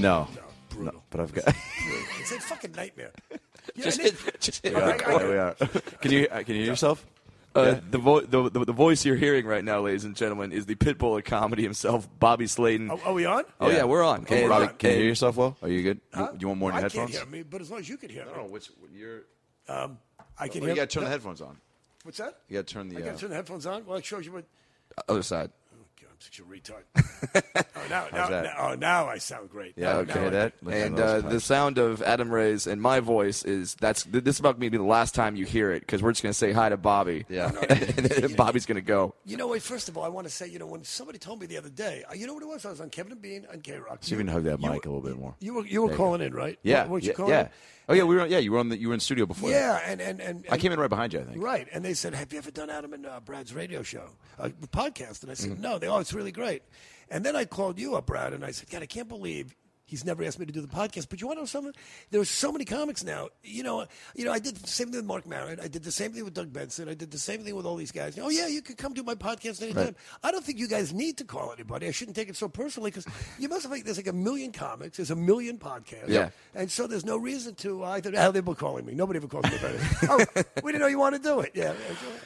No. No, but I've got. It's a fucking nightmare. You know, Just, Nick- just All right, all There we are. Can you uh, can you hear yourself? Uh, the, vo- the, the the voice you're hearing right now, ladies and gentlemen, is the pitbull of comedy himself, Bobby Slayton. Are, are we on? Oh yeah, we're on. Okay, And- Robbie, Bobby, can you hear yourself well? Are you good? You- Huh? You, want more in your I headphones? can't hear me, but as long as you can hear me. No, which you're. I can Well, hear you got to turn the headphones on. What's that? You got to turn the. I the. got Uh, to turn the headphones on? Well, it shows you what. Other side. Oh, God, I'm such a retard. oh, now, now, that? now, oh, now I sound great. yeah. Now- Okay. now I- That. listen And uh, the sound of Adam Ray's and my voice is that's this is about to be the last time you hear it because we're just gonna say hi to Bobby. Yeah. and then Bobby's gonna go. You know what? First of all, I want to say, you know, when somebody told me the other day, uh, you know what it was? I was on Kevin and Bean on KROQ. See if you can hug that mic a little bit more. You were you were calling in, right? Yeah. Weren't you yeah. calling yeah. in? Oh yeah. We were. Yeah. You were on the. You were in studio before. that. Yeah, and, and, and, I came in right behind you. I think. Right, and they said, "Have you ever done Adam and uh, Brad's radio show, uh, podcast?" And I said, Mm-hmm. "No." They, "Oh, it's really great." And then I called you up, Brad, and I said, "God, I can't believe." He's never asked me to do the podcast, but you want to know something? There are so many comics now. You know, you know. I did the same thing with Marc Maron. I did the same thing with Doug Benson. I did the same thing with all these guys. Oh yeah, you could come do my podcast anytime. Right. I don't think you guys need to call anybody. I shouldn't take it so personally because you must have like there's like a million comics, there's a million podcasts, Yeah. and so there's no reason to either. Hell, they've been calling me. Nobody ever calls me about it. oh, we didn't know you want to do it. Yeah.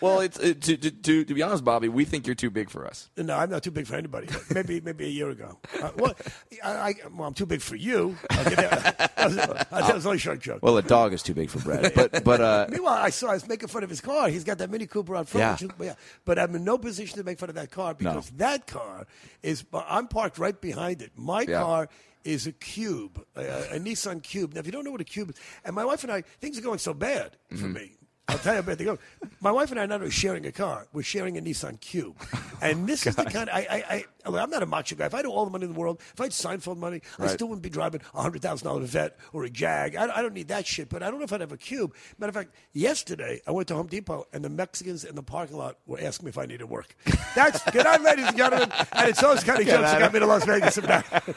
Well, it's it, to, to to to be honest, Bobby, we think you're too big for us. No, I'm not too big for anybody. Maybe maybe a year ago. Uh, well, I, I, well, I'm too big for you. Okay, that, was, that was only a short joke. Well, a dog is too big for Brad. But but uh, Meanwhile, I saw I was making fun of his car. He's got that Mini Cooper on front. Yeah. Is, yeah. But I'm in no position to make fun of that car because that car is. I'm parked right behind it. My Yeah. car is a cube, a, a Nissan Cube. Now, if you don't know what a cube is, and my wife and I, things are going so bad for Mm-hmm. me. I'll tell you how bad they go. My wife and I are not only sharing a car; we're sharing a Nissan Cube, and this is the kind. Of, I, I, I, I'm not a macho guy. If I had all the money in the world, if I had Seinfeld money, I still wouldn't be driving a hundred thousand dollar Vet or a Jag. I, I don't need that shit. But I don't know if I'd have a cube. Matter of fact, yesterday I went to Home Depot, and the Mexicans in the parking lot were asking me if I needed work. That's good night, ladies and gentlemen. And it's those kind of jokes that got me to Las Vegas and back. what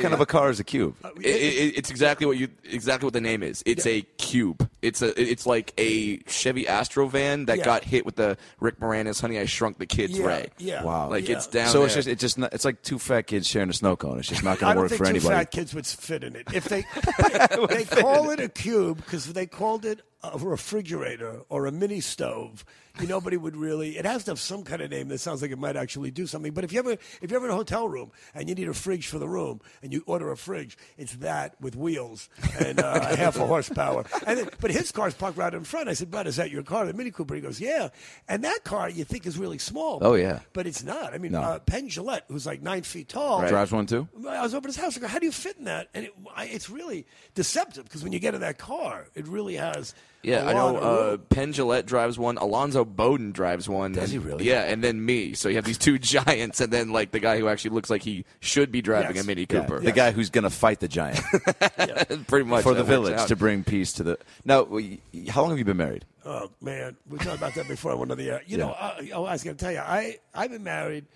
kind of a car is a cube? Uh, it, it, it's exactly what you exactly what the name is. It's a cube. It's a it's like a Chevy Astro van that Yeah. got hit with the Rick Moranis "Honey I Shrunk the Kids" Yeah, Ray. yeah. Wow. Like Yeah. it's down. so there. it's just it's just not, it's like two fat kids sharing a snow cone. It's just not going to work think for two anybody. fat kids would fit in it. If they they call it a cube because they called it a refrigerator or a mini stove, you nobody would really. It has to have some kind of name that sounds like it might actually do something. But if you ever if you're ever in a hotel room and you need a fridge for the room and you order a fridge, it's that with wheels and uh, half a horsepower. And then, but his car's parked right in front. I said, "Brad, is that your car?" The Mini Cooper. He goes, "Yeah." And that car you think is really small. Oh, yeah. but it's not. I mean, No. uh, Penn Jillette, who's like nine feet tall, Drives one too. I was over at his house. I go, how do you fit in that? And it, I, it's really deceptive because when you get in that car, it really has. Yeah, I I know. Uh, Penn Jillette drives one. Alonzo Bodden drives one. Does and- he really? Yeah, and then me. So you have these two giants, and then like the guy who actually looks like he should be driving Yes. a Mini Yeah, Cooper. the guy who's going to fight the giant pretty much for the that works village out. to bring peace to the. Now, y- how long have you been married? Oh man, we talked about that before I went on the air. You know, I, oh, I was going to tell you, I I've been married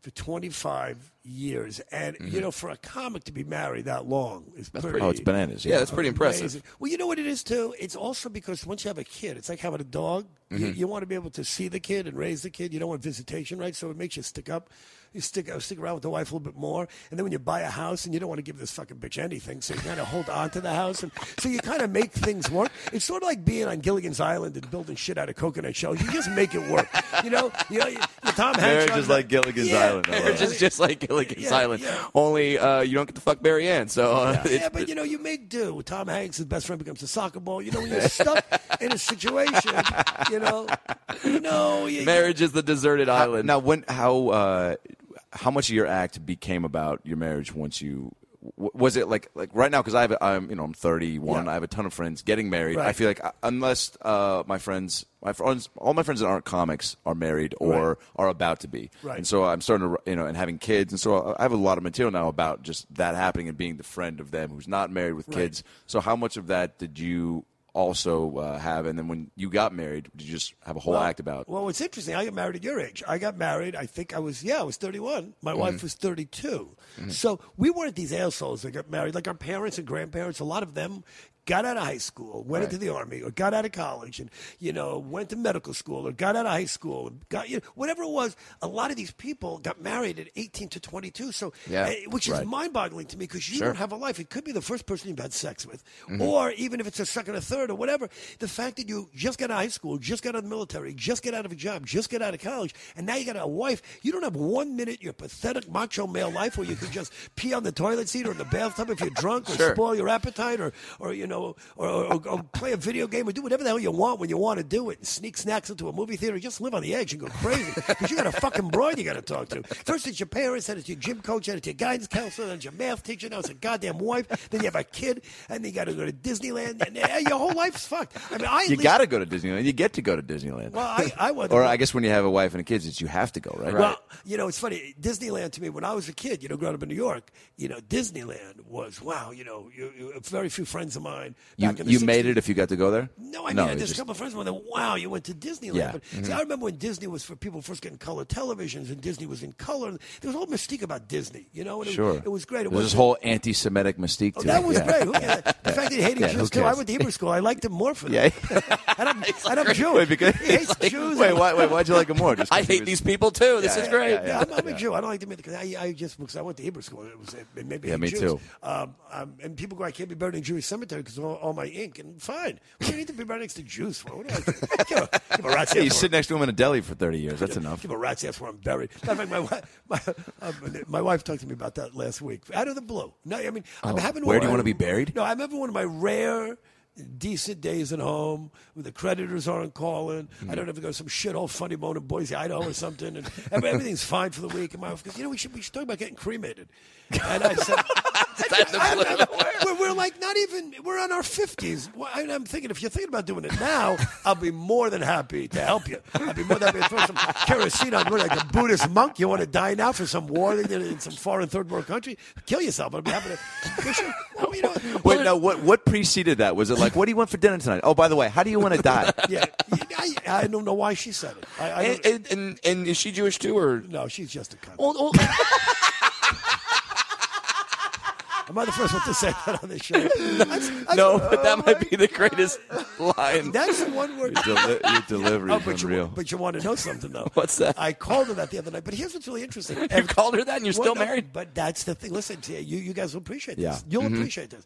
for 25 years, and you know, for a comic to be married that long is pretty. Oh, it's bananas. Yeah, that's pretty impressive. Amazing. Well, you know what it is too. It's also because once you have a kid, it's like having a dog. You, you want to be able to see the kid and raise the kid. You don't want visitation, right? So it makes you stick up. You stick uh, stick around with the wife a little bit more, and then when you buy a house, and you don't want to give this fucking bitch anything, so you kind of hold on to the house, and so you kind of make things work. It's sort of like being on Gilligan's Island and building shit out of coconut shells. You just make it work. You know, you know, you, you Tom Hanks. Marriage on is like Gilligan's Yeah. Island. Marriage it. is just like Gilligan's Yeah, Island. yeah. Only uh, you don't get to fuck Mary Ann. So uh, Yeah, it's- but you know, you make do. Tom Hanks' his best friend becomes a soccer ball. You know, when you're stuck in a situation, you know, you know, you, marriage is the deserted island. Now, when how uh, how much of your act became about your marriage once you w- was it like like right now? Because I have a- I'm you know I'm 31. Yeah. I have a ton of friends getting married. I feel like uh, unless uh, my friends, my friends, all my friends that aren't comics are married or Right. are about to be. Right. And so I'm starting to you know and having kids, and so I have a lot of material now about just that happening and being the friend of them who's not married with Right. kids. So how much of that did you? Also uh, have, and then when you got married, did you just have a whole Well- act about? Well, it's interesting. I got married at your age. I got married. I think I was yeah, I was 31. My Mm-hmm. wife was 32. So we weren't these assholes that got married. Like our parents and grandparents, a lot of them got out of high school, went into the army, or got out of college, and you know went to medical school, or got out of high school, and got you know whatever it was. A lot of these people got married at 18 to 22. So Yeah, eh, which is right. mind-boggling to me because you Sure. don't have a life. It could be the first person you've had sex with, Mm-hmm. or even if it's a second or third or whatever. The fact that you just got out of high school, just got out of the military, just get out of a job, just get out of college, and now you got a wife. You don't have one minute your pathetic macho male life where you could just pee on the toilet seat or in the bathtub if you're drunk, or Sure. spoil your appetite, or or you know, or, or, or play a video game, or do whatever the hell you want when you want to do it. And sneak snacks into a movie theater, just live on the edge and go crazy because you got a fucking broad you got to talk to. First it's your parents, then it's your gym coach, then it's your guidance counselor, then it's your math teacher, now it's a goddamn wife, then you have a kid, and then you got to go to Disneyland, and uh, your whole life's fucked. I mean, I you least- got to go to Disneyland. You get to go to Disneyland. Well, I, I or I guess when you have a wife and kids, it's you have to go, right? Well, you know, it's funny. Disneyland to me, when I was a kid, you know, growing up in New York, you know, Disneyland was wow. You know, you, you, very few friends of mine. You, back in the you made it if you got to go there. No, I mean, no, there's it's a couple of friends that, wow, you went to Disneyland. Yeah. Mm-hmm. See, I remember when Disney was for people first getting color televisions and Disney was in color. And There was a whole mystique about Disney, you know? And it, Sure, It was great. It There's this whole anti-Semitic mystique Oh, to that it. was yeah. great. The fact that he hated Yeah, Jews too. I went to Hebrew school. I liked him more for Yeah. that. and I'm, and I'm Jewish. Wait, because he hates Jews. Wait, why, wait, why'd you like him more? Just I hate was- these people too. This is great. yeah, Yeah, I'm, I'm a Jew. I don't like to admit because I, I just because I went to Hebrew school. It was it, it made me Yeah, me too. Um, um, and people go, I can't be buried in Jewish cemetery because all, all my ink. And fine, we do you need to be right next to juice. for? What do I give a, give a rat's Yeah, you sit next to him in a deli for 30 years. That's enough. Give a rat's ass where I'm buried. Of fact, my, my, um, my wife talked to me about that last week. Out of the blue. No, I mean, I'm having Oh, where one do you wanna be buried? No, I'm having one of my rare. Decent days at home, where the creditors aren't calling. Hmm. I don't have to go to some shithole funny bone in Boise, Idaho, or something, and everything's fine for the week. And my wife goes, "You know, we should we should talk about getting cremated." And I said, we're, we're like not even we're on our 50s I- i'm thinking if you're thinking about doing it now i'll be more than happy to help you i'll be more than happy to throw some kerosene on you like a buddhist monk you want to die now for some war in, in some foreign third world country kill yourself i'll be happy to Sure. well, you know, Wait, well, no. What what preceded that? Was it like, what do you want for dinner tonight? Oh, by the way, how do you want to die? yeah I, I don't know why she said it I, I And, and, and, and is she Jewish too, or? no she's just a cunt Well, well, am i the first one to say that on the show That's- that's- no, but that might be the greatest line. that's the one word Your, deli- your delivery Oh, is but unreal. you, but you want to know something though? What's that? I called her that the other night. But here's what's really interesting. You called her that, and you're Well, still no, married. But that's the thing. Listen, to you, you guys will appreciate this. Yeah. You'll Mm-hmm. appreciate this.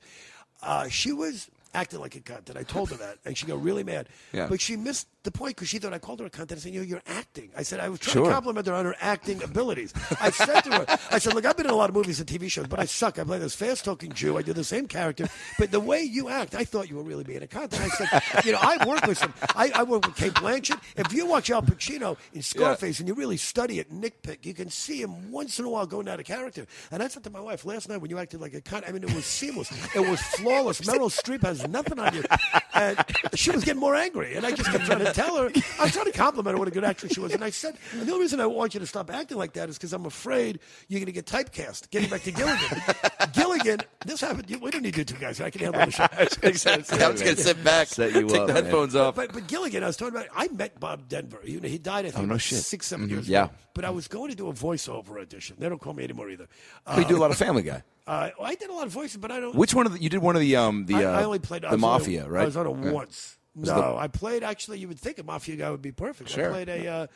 Uh, she was acting like a cunt, and I told her that, and she got really mad. Yeah. But she missed the point because she thought I called her a cunt. And I said, "You know, you're acting." I said I was trying Sure. to compliment her on her acting abilities. I said to her, "I said, look, I've been in a lot of movies and TV shows, but I suck. I play this fast-talking Jew. I do the same character, but the way you act, I thought you were really being a cunt." And I said, "You know, I work with some. I, I work with Cate Blanchett. If you watch Al Pacino in Scarface and you really study it, nitpick, you can see him once in a while going out of character." And I said to my wife last night when you acted like a cunt. I mean, it was seamless. It was flawless. Meryl Streep has nothing on you, and she was getting more angry. And I just kept trying to tell her. I was trying to compliment her what a good actress she was. And I said, and the only reason I want you to stop acting like that is because I'm afraid you're going to get typecast. Getting back to Gilligan. Gilligan, this happened. We don't need you two guys. I can handle the show. exactly. I was going to sit back, Set you take up, the man. headphones off. But, but Gilligan, I was talking about. I met Bob Denver. You know, he died. I think Oh, no about shit. six, 7 mm-hmm. years Yeah. ago. But I was going to do a voiceover audition. They don't call me anymore either. Oh, you do a uh, lot of Family Guy. Uh, I did a lot of voices, but I don't. Which one of the, you did one of the um the I, uh, I only played I the was on a- mafia, right? I was on it Yeah. once. No, the- I played. Actually, you would think a mafia guy would be perfect. I Sure. played a uh,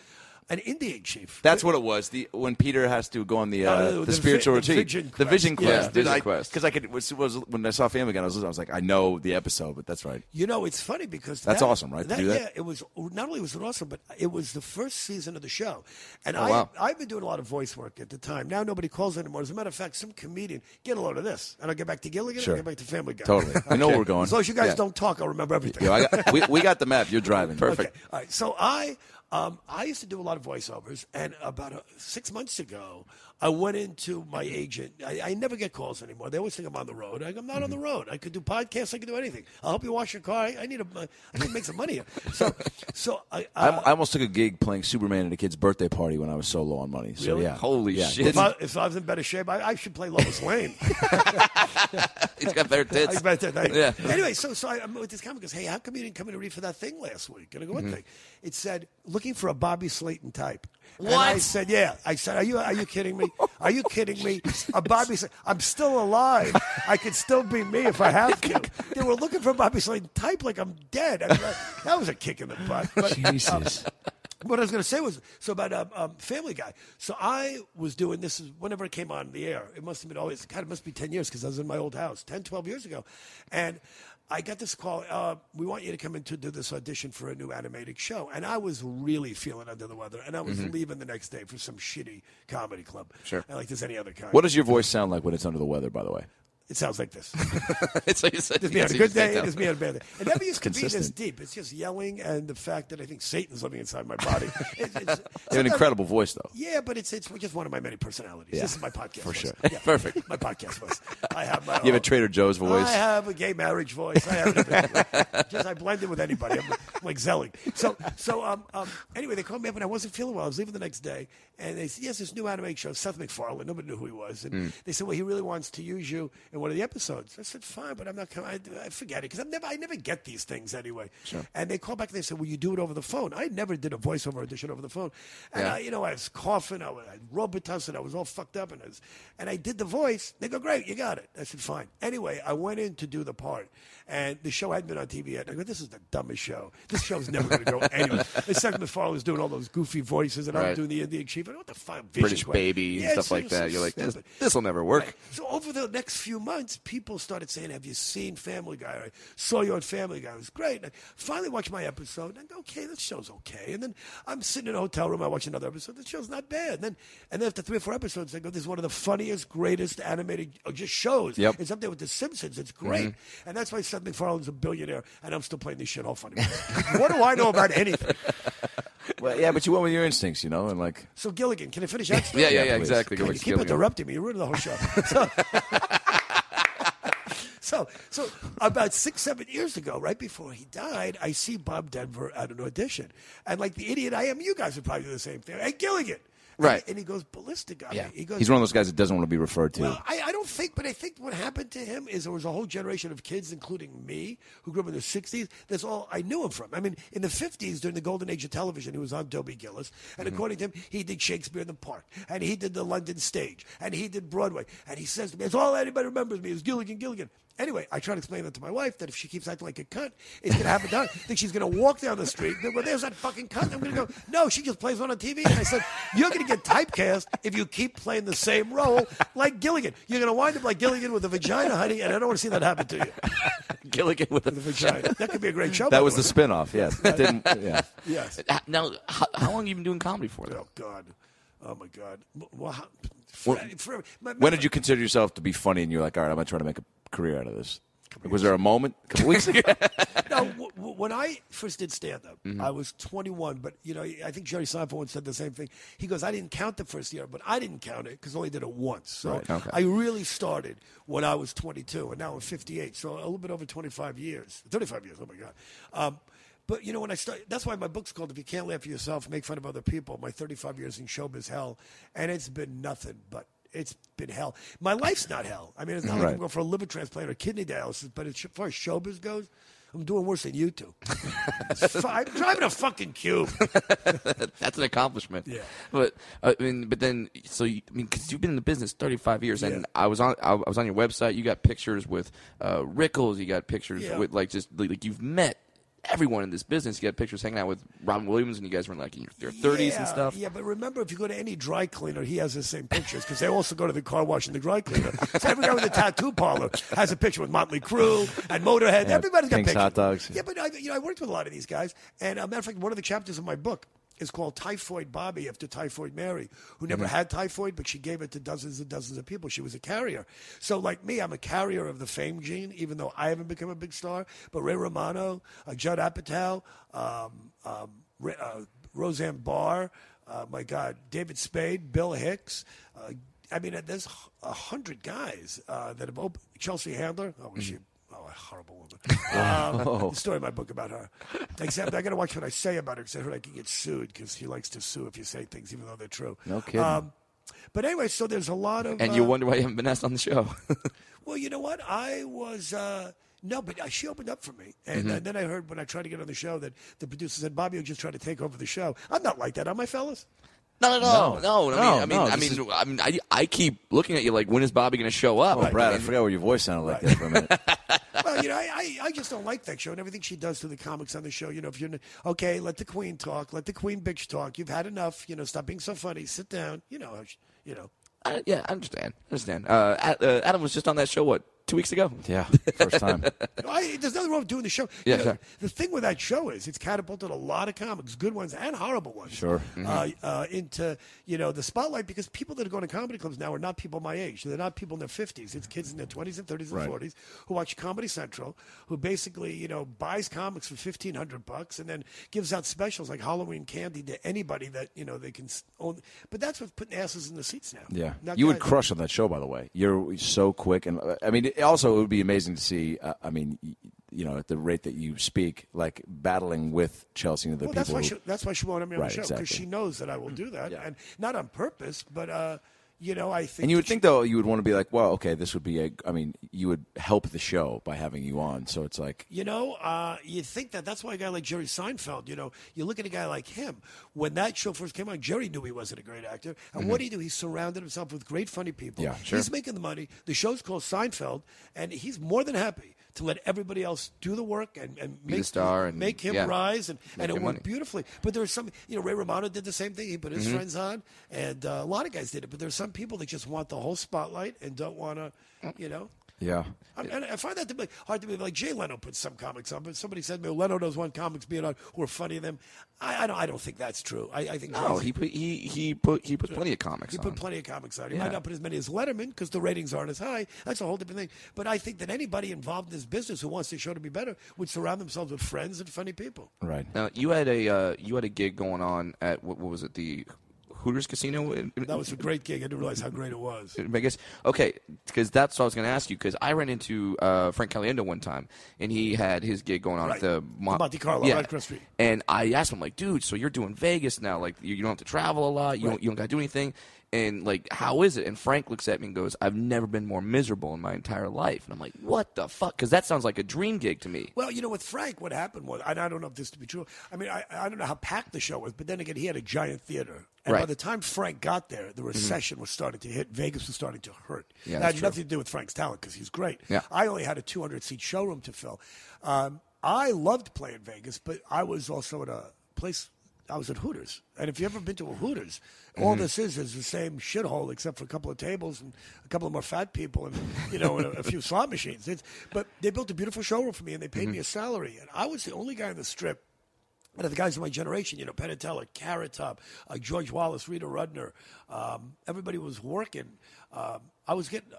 an Indian chief. That's what it was. The when Peter has to go on the uh, Uh, the, the spiritual vi- the retreat, vision the quest. vision Yeah, quest. vision I, quest. Because I could was, was when I saw Family Guy, I was, I was like, I know the episode, but that's right. You know, it's funny because That's that- awesome, right, do that? Yeah, it was not only was it awesome, but it was the first season of the show, and I Oh, wow. I've been doing a lot of voice work at the time. Now nobody calls anymore. As a matter of fact, some comedian get a load of this, and I'll get back to Gilligan. Sure. I'll get back to Family Guy. Totally. I know where we're going. As long as you guys Yeah. don't talk, I'll remember everything. Yo, I got, we, we got the map. You're driving. Okay. All right. So I Um, I used to do a lot of voiceovers, and about uh, six months ago, I went into my agent. I, I never get calls anymore. They always think I'm on the road. I, am not on the road. I could do podcasts. I could do anything. I'll help you wash your car. I, I need a. I need to make some money. Here. So, so I. I, Uh, I almost took a gig playing Superman at a kid's birthday party when I was so low on money. So Really? yeah, Holy yeah. shit. if I, if I was in better shape, I, I should play Lois Lane. He's got better tits. I bet that. I- Yeah. Anyway, so so I, I'm with this comic goes, hey, how come you didn't come in to read for that thing last week? And I go, what thing? It said looking for a Bobby Slayton type. And I said, yeah. I said, are you are you kidding me? Are you kidding me? A Bobby, Slayton. I'm still alive. I could still be me if I have to. They were looking for Bobby Slayton type like I'm dead. I mean, that- that was a kick in the butt. But, um, Jesus. What I was going to say was so about um, um, Family Guy. So I was doing this is whenever it came on the air. It must have been always God. It must be ten years because I was in my old house 10, 12 years ago, and I got this call. Uh, we want you to come in to do this audition for a new animated show, and I was really feeling under the weather, and I was leaving the next day for some shitty comedy club. Sure. like there's any other kind. What does your voice sound like when it's under the weather? By the way, It sounds like this. it's like you said. There's me on a good day, there's me on a bad day. It never used to be this deep. It's just yelling and the fact that I think Satan's living inside my body. It's, it's, you have an incredible voice, though. Yeah, but it's it's just one of my many personalities. Yeah, this is my podcast. for voice. sure. Yeah, Perfect. My podcast voice. I have my. You have a Trader Joe's voice. I have a gay marriage voice. I have just I blend in with anybody. I'm like Zelig. So so um, um anyway, they called me up and I wasn't feeling well. I was leaving the next day, and they said, "Yes, this new anime show, Seth MacFarlane. Nobody knew who he was." And they said, "Well, he really wants to use you in one of the episodes." I said, "Fine, but I'm not coming. I, I forget it because I never I never get these things anyway." And they called back and they said, "Will you do it over the phone?" I never did a voiceover audition over the phone, and Yeah. I, you know, I was coughing, I was Robitussin, I was all fucked up, and I was, and I did the voice. They go, "Great, you got it." I said, "Fine." Anyway, I went in to do the part, and the show hadn't been on TV yet. I go, "This is the dumbest show. This show's never going to go anywhere." And Seth MacFarlane was doing all those goofy voices, and I'm doing the Indian chief. And what the fuck, British baby and stuff like just so that. You're like, this this will never work. Right. So over the next few months, people started saying, "Have you seen Family Guy?" I saw you on Family Guy. It was great. And I finally watched my episode. And I go, "Okay, this show's okay." And then I'm sitting in a hotel room. I watch another episode. The show's not bad. And then, and then after three or four episodes, I go, "This is one of the funniest, greatest animated uh, just shows." Yep. It's up there with The Simpsons. It's great. And that's why Seth MacFarlane's a billionaire, and I'm still playing this shit all funny. what do I know about anything? Well, yeah, but you went with your instincts, you know, and like So Gilligan, can I finish that? Yeah, yeah, Yeah, yeah, please. exactly. God, you keep Gilligan. interrupting me. You're ruining the whole show. So, so, so about six, seven years ago, right before he died, I see Bob Denver at an audition, and like the idiot I am, you guys would probably do the same thing. Hey, Gilligan, And Right. And he goes ballistic on yeah, me. He goes, he's one of those guys that doesn't want to be referred to. well, I, I don't think, but I think what happened to him is there was a whole generation of kids, including me, who grew up in the 60s. That's all I knew him from. I mean, in the 50s, during the golden age of television, he was on Dobie Gillis. And mm-hmm. according to him, he did Shakespeare in the Park. And he did the London stage. And he did Broadway. And he says to me, that's all anybody remembers me is Gilligan, Gilligan. Anyway, I try to explain that to my wife that if she keeps acting like a cunt, it's going to happen down. I think she's going to walk down the street. and Well, there's that fucking cunt. I'm going to go, no, she just plays one on TV. And I said, you're going to get typecast if you keep playing the same role like Gilligan. You're going to wind up like Gilligan with a vagina, honey, and I don't want to see that happen to you. Gilligan with a vagina. That could be a great show. that was the way. spin-off, yes. Didn't, yeah. Yes. Now, how, how long have you been doing comedy for? Though? Oh, God. Oh, my God. Well, how- for, for, my, When did you consider yourself to be funny and you're like, all right, I'm going to try to make a career out of this? Was there a moment? A couple weeks ago? no, w- w- when I first did stand up, Mm-hmm. I was 21, but you know, I think Jerry Seinfeld once said the same thing. He goes, "I didn't count the first year, but I didn't count it because I only did it once." So Right, okay. I really started when I was 22, and now I'm 58, so a little bit over 25 years, 35 years. Oh my God. Um, but you know, when I start, that's why my book's called "If You Can't Laugh at Yourself, Make Fun of Other People." My 35 years in showbiz hell, and it's been nothing but it's been hell. My life's not hell. I mean, it's not like Right. I'm going for a liver transplant or kidney dialysis, but as far as showbiz goes, I'm doing worse than you two. I'm driving a fucking cube. That's an accomplishment. Yeah. But I mean, but then so you, I mean, because you've been in the business 35 years, and Yeah. I was on I was on your website. You got pictures with uh, Rickles. You got pictures Yeah. with like just like, like you've met everyone in this business. You got pictures hanging out with Robin Williams, and you guys were like in your 30s yeah, and stuff. Yeah, but remember, if you go to any dry cleaner, he has the same pictures because they also go to the car wash and the dry cleaner. So every guy with a tattoo parlor has a picture with Motley Crue and Motorhead. Yeah, Everybody's got Pink's pictures. Hot Dogs. Yeah, but I, you know, I worked with a lot of these guys, and a matter of fact, one of the chapters of my book is called Typhoid Bobby after Typhoid Mary, who never Mm-hmm. had typhoid, but she gave it to dozens and dozens of people. She was a carrier. So, like me, I'm a carrier of the fame gene, even though I haven't become a big star. But Ray Romano, uh, Judd Apatow, um, um, uh, Roseanne Barr, uh, my God, David Spade, Bill Hicks. Uh, I mean, there's a hundred guys uh, that have opened. Chelsea Handler. Oh, was she? A horrible woman. Um, the story in my book about her. Except I got to watch what I say about her because I heard I can get sued because she likes to sue if you say things even though they're true. No kidding. Um, but anyway, so there's a lot of. And uh, you wonder why you haven't been asked on the show. well, you know what? I was. Uh, no, but uh, she opened up for me. And Mm-hmm. uh, then I heard when I tried to get on the show that the producer said, Bobby, you're just trying to take over the show. I'm not like that, am I, fellas? Not at all. No, No, I mean, no, I mean, I this mean, I mean, I, I keep looking at you like, when is Bobby going to show up? Oh, Brad, I mean, forgot what your voice sounded like there for a minute. well, you know, I, I, I just don't like that show and everything she does to the comics on the show. You know, if you're okay, let the queen talk, let the queen bitch talk. You've had enough. You know, stop being so funny. Sit down. You know, you know. I, yeah, I understand. I understand. Uh, uh, Adam was just on that show what two weeks ago. Yeah, first time. I, there's nothing wrong with doing the show. Yeah, You know, sure. The thing with that show is it's catapulted a lot of comics, good ones and horrible ones, Sure. uh, uh, into you know the spotlight because people that are going to comedy clubs now are not people my age. They're not people in their 50s. It's kids in their 20s and 30s and Right. 40s who watch Comedy Central, who basically you know buys comics for 1500 bucks and then gives out specials like Halloween candy to anybody that you know they can own. But that's what's putting asses in the seats now. Yeah, Not you would guys- crush on that show. By the way, you're so quick, and uh, I mean, it, also it would be amazing to see. Uh, I mean, you know, at the rate that you speak, like battling with Chelsea and the Well, people. that's why who- she, that's why she wanted me on Right, the show because exactly. she knows that I will do that, Yeah. and not on purpose, but uh, you know, I think. and you would think though you would want to be like, well, okay, this would be a. I mean, you would help the show by having you on. So it's like, You know, uh, you think that that's why a guy like Jerry Seinfeld, you know, you look at a guy like him. When that show first came out, Jerry knew he wasn't a great actor. And what did he do? He surrounded himself with great, funny people. Yeah, sure. He's making the money. The show's called Seinfeld, and he's more than happy to let everybody else do the work and, and Be make, the star and- make him yeah. rise. And, and it worked money. beautifully. But there was some, you know, Ray Romano did the same thing. He put his Mm-hmm. friends on, and uh, a lot of guys did it. But there's some people that just want the whole spotlight and don't want to, you know. Yeah, I, and I find that to be hard to believe. Like Jay Leno puts some comics on, but somebody said, "Well, Leno does one comics being on who are funny than them." I, I don't. I don't think that's true. I, I think No, he put he he put he puts plenty of comics. On. He on. put plenty of comics on. He Yeah. might not put as many as Letterman because the ratings aren't as high. That's a whole different thing. But I think that anybody involved in this business who wants their show to be better would surround themselves with friends and funny people. right. Now you had a uh, you had a gig going on at what, what was it the Hooters Casino in, in- That was a great gig. I didn't realize how great it was. Vegas. Okay, because that's what I was going to ask you. Because I ran into uh, Frank Caliendo one time, and he had his gig going on Right. at the Mo- Monte Carlo, yeah. right street. And I asked him like, dude, so you're doing Vegas now? Like, you, you don't have to travel a lot. You Right. don't you don't got to do anything. And like, how is it? And Frank looks at me and goes, I've never been more miserable in my entire life. And I'm like, what the fuck? Because that sounds like a dream gig to me. Well, you know, with Frank, what happened was, and I don't know if this to be true. I mean, I, I don't know how packed the show was, but then again, he had a giant theater. And by the time Frank got there, the recession was starting to hit. Vegas was starting to hurt. Yeah, that had true. nothing to do with Frank's talent because he's great. Yeah. I only had a 200 seat showroom to fill. Um, I loved playing Vegas, but I was also at a place. I was at Hooters, and if you've ever been to a Hooters, all Mm-hmm. this is is the same shithole except for a couple of tables and a couple of more fat people and you know and a, a few slot machines. It's, but they built a beautiful showroom for me, and they paid me Mm-hmm. a salary, and I was the only guy on the strip out of the guys of my generation, you know, Penn & Teller, Carrot Top, uh, George Wallace, Rita Rudner, um, everybody was working. Um, I was getting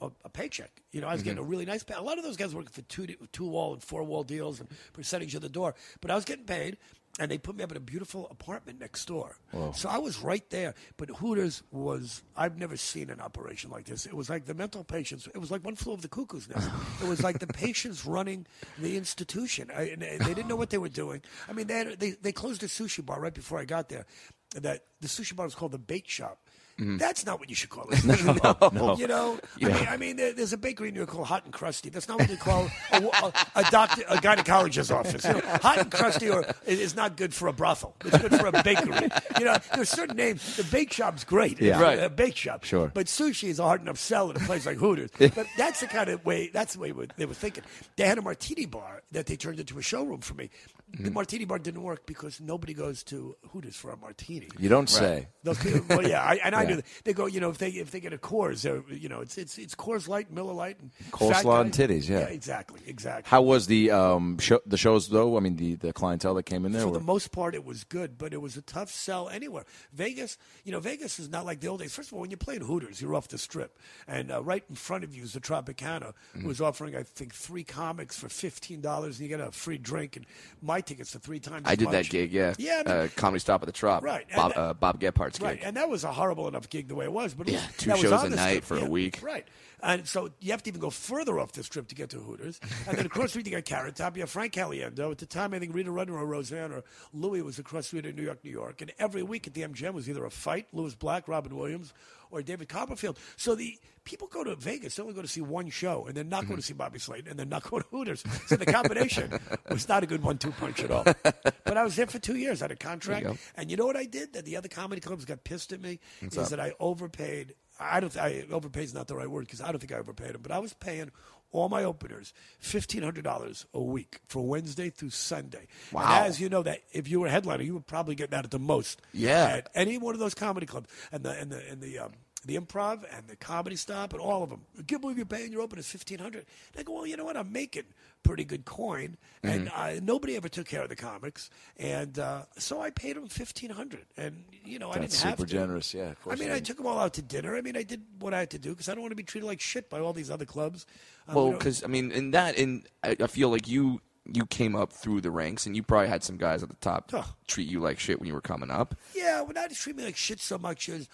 a, a, a paycheck. You know, I was getting a really nice pay. A lot of those guys working for two two wall and four wall deals and percentage of the door, but I was getting paid. And they put me up in a beautiful apartment next door. So I was right there. But Hooters was, I've never seen an operation like this. It was like the mental patients. It was like one flew of the cuckoo's nest. it was like the patients running the institution. I, and they didn't know what they were doing. I mean, they, had, they, they closed a sushi bar right before I got there. That The sushi bar was called the Bake Shop. Mm-hmm. That's not what you should call it. You know, I mean, I mean, there, there's a bakery in New York called Hot and Crusty. That's not what you call a, a, a doctor, a gynecologist's office. You know, hot and crusty or is not good for a brothel. It's good for a bakery. You know, there's certain names. The bake shop's great. Yeah. Right. A bake shop. Sure. But sushi is a hard enough sell at a place like Hooters. but that's the kind of way. That's the way they were thinking. They had a martini bar that they turned into a showroom for me. The martini bar didn't work because nobody goes to Hooters for a martini. You don't say. Those people, well, yeah, I, and I do. They go, you know, if they if they get a Coors, they're, you know, it's it's it's Coors Light, Miller Light, and Coleslaw fat guy. and titties, yeah. exactly, exactly. How was the um show, the shows though? I mean, the, the clientele that came in there. For were- the most part, it was good, but it was a tough sell anywhere. Vegas, you know, Vegas is not like the old days. First of all, when you play in Hooters, you're off the strip, and uh, right in front of you is the Tropicana, who was offering, I think, three comics for fifteen dollars, and you get a free drink. And my buy tickets to three times. I did that gig, yeah. Yeah, I mean- uh, comedy stop at the Trop. Right, Bob, that- uh, Bob Gephardt's Right, gig. and that was a horrible enough gig the way it was, but it Yeah, was, two that was shows a night for a week. Right, and so you have to even go further off the strip to get to Hooters, and then across the street you got Carrot Top. You have Frank Caliendo. At the time, I think Rita Rudner or Roseanne or Louis was across the street in New York, New York, and every week at the MGM was either a fight, Lewis Black, Robin Williams, or David Copperfield. So the people go to Vegas, they only go to see one show, and they're not Mm-hmm. going to see Bobby Slayton, and they're not going to Hooters. So the combination was not a good one-two punch at all. But I was there for two years. I had a contract, go. and you know what I did? That the other comedy clubs got pissed at me is that I overpaid. I don't. I overpaid is not the right word because I don't think I overpaid them. But I was paying all my openers fifteen hundred dollars a week for Wednesday through Sunday. Wow. And as you know, that if you were a headliner, you were probably getting that at the most. Yeah. At any one of those comedy clubs, and the and the and the. Um, the improv and the comedy stop and all of them. I can't believe you're paying your openers fifteen hundred. I go, well, you know what? I'm making pretty good coin, and Mm-hmm. uh, nobody ever took care of the comics, and uh, so I paid them fifteen hundred. And you know, I didn't have super generous. Yeah, I mean, I took them all out to dinner. I mean, I did what I had to do because I don't want to be treated like shit by all these other clubs. Um, Well, you know- because I mean, in that, in I, I feel like you you came up through the ranks, and you probably had some guys at the top Oh. treat you like shit when you were coming up. Yeah, well, not treat me like shit so much as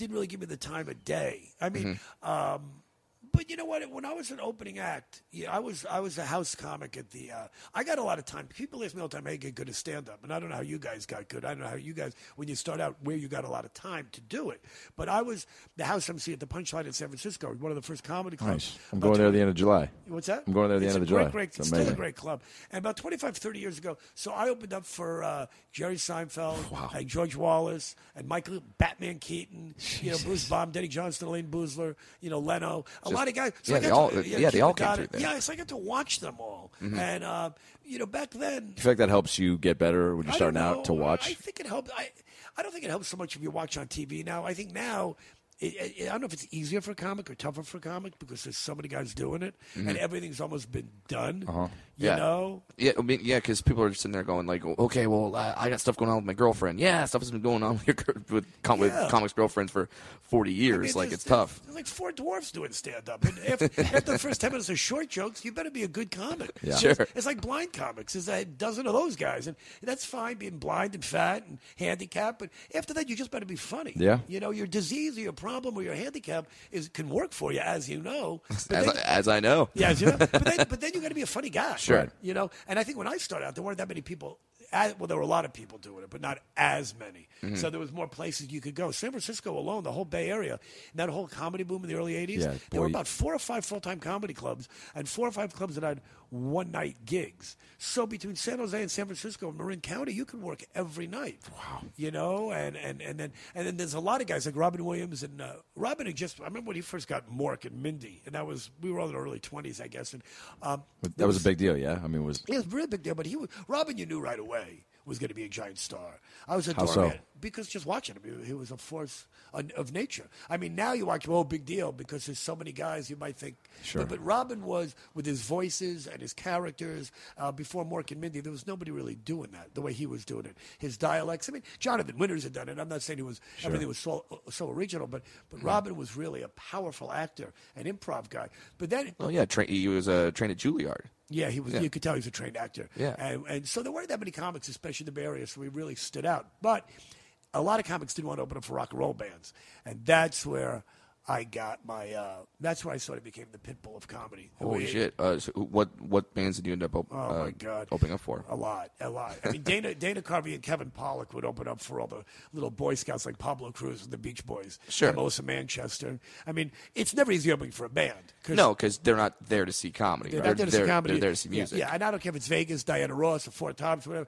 didn't really give me the time of day. I mean, um, but you know what? When I was an opening act, yeah, I was I was a house comic at the. Uh, I got a lot of time. People ask me all the time, "Hey, get good at stand up," and I don't know how you guys got good. I don't know how you guys when you start out where you got a lot of time to do it. But I was the house MC at the Punchline in San Francisco, one of the first comedy clubs. Nice. I'm About going there at the end of July. What's that? I'm going there at the It's end of July. Great, great, It's it's still a great club. And about 25, 30 years ago, so I opened up for uh, Jerry Seinfeld and George Wallace and Michael Batman Keaton, you know, Bruce Baum, Denny Johnston, Elayne Boosler, you know, Leno, a of guys. So yeah, they all- to, yeah, they all came through there. Mm-hmm. Yeah, so I got to watch them all. And, uh, you know, back then, You feel like that helps you get better when you're starting out to watch? I think it helps. I, I don't think it helps so much if you watch on TV now. I think now, it, it, I don't know if it's easier for a comic or tougher for a comic because there's so many guys doing it and everything's almost been done. You. Yeah. know? Yeah, I mean, yeah, because people are just sitting there going like, okay, well, I, I got stuff going on with my girlfriend. Yeah, stuff has been going on with, your, with, com- with comics girlfriends for forty years. I mean, like there's- it's tough. There's like four dwarfs doing stand up. And after, after the first 10 minutes of short jokes, you better be a good comic. Yeah. Sure. It's, it's like blind comics. There's a dozen of those guys. And that's fine being blind and fat and handicapped. But after that, you just better be funny. Yeah. You know, your disease or your problem or your handicap is can work for you, as you know. As, then- I, as I know. yeah, as you know. but then, but then you got to be a funny guy. Sure. You know, and I think when I started out, there weren't that many people. As, well, there were a lot of people doing it, but not as many. Mm-hmm. So there was more places you could go. San Francisco alone, the whole Bay Area, that whole comedy boom in the early '80s. Yeah, there were about four or five full-time comedy clubs, and four or five clubs that had one-night gigs. So between San Jose and San Francisco and Marin County, you could work every night. Wow. You know, and and and then and then there's a lot of guys like Robin Williams and uh, Robin had just. I remember when he first got Mork and Mindy, and that was we were all in our early 20s, I guess. And um, that was a big deal, yeah. I mean, it was it was a really big deal, but he was, Robin, you knew right away was going to be a giant star. I was a How so? because just watching him, he, was a force of nature. I mean, now you watch, him, oh, big deal because there's so many guys you might think. Sure. But, but Robin was with his voices and his characters. Uh, before Mork and Mindy, there was nobody really doing that the way he was doing it. His dialects. I mean, Jonathan Winters had done it. I'm not saying he was everything was so so original, but but Robin was really a powerful actor, an improv guy. But then Oh yeah, tra- he was uh, trained at Juilliard. Yeah, he was. You could tell he was a trained actor. Yeah. and, and so there weren't that many comics, especially in the Bay Area, so we really stood out. But a lot of comics didn't want to open up for rock and roll bands, and that's where I got my. Uh, that's where I sort of became the pit bull of comedy. Holy We- shit! Uh, so what what bands did you end up op- Oh uh, my God! opening up for? A lot, a lot. I mean, Dana Dana Carvey and Kevin Pollak would open up for all the little Boy Scouts like Pablo Cruise and the Beach Boys, Sure. Melissa Manchester. I mean, it's never easy opening for a band. 'cause No, because they're not there to see comedy. They're not there to see comedy. They're there to see Yeah, music. Yeah, and I don't care if it's Vegas, Diana Ross, or Four Tops, whatever.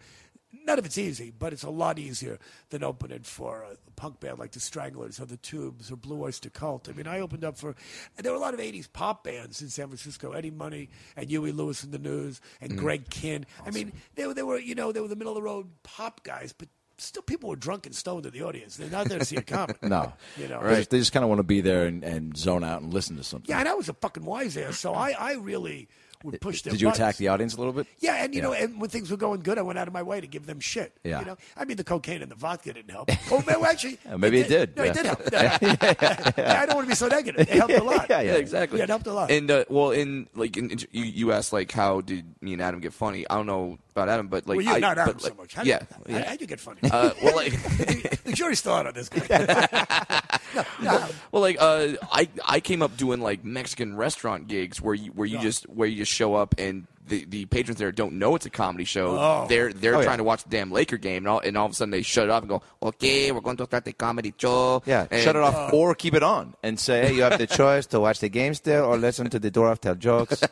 None of it's easy, but it's a lot easier than opening for a punk band like the Stranglers or the Tubes or Blue Oyster Cult. I mean, I opened up for, and there were a lot of 80s pop bands in San Francisco Eddie Money and Huey Lewis and the News and Mm-hmm. Greg Kihn. I mean, they, were- they were, you know, they were the middle of the road pop guys, but still people were drunk and stoned in the audience. They're not there to see a comic. no. You know, They just, they just kind of want to be there and, and zone out and listen to something. Yeah, and I was a fucking wise ass, so I, I really would push their Did you buttons. attack the audience a little bit? Yeah, and you Yeah. know, and when things were going good, I went out of my way to give them shit. Yeah. You know, I mean, the cocaine and the vodka didn't help. Oh, no, actually, Yeah, maybe it did, No, yeah. it did help. Yeah, I don't want to be so negative. It helped a lot. Yeah, Yeah, exactly. Yeah, it helped a lot. And uh, well, in like in, in- you, you asked like how did me and Adam get funny? I don't know about Adam, but like well, you I, not Adam but, so much. How yeah, do you, yeah. How, you get funny? Uh, well, like, the jury's still out on this guy. no, no. well, like, uh, I I came up doing like Mexican restaurant gigs where you where you Yeah. just where you just show up and the, the patrons there don't know it's a comedy show. Oh. They're they're Oh, yeah. trying to watch the damn Laker game, and all, and all of a sudden they shut it off and go, "Okay, we're going to start the comedy show." Yeah, And- shut it off or keep it on and say, hey, you have the choice to watch the game still or listen to the Dwarf tell jokes.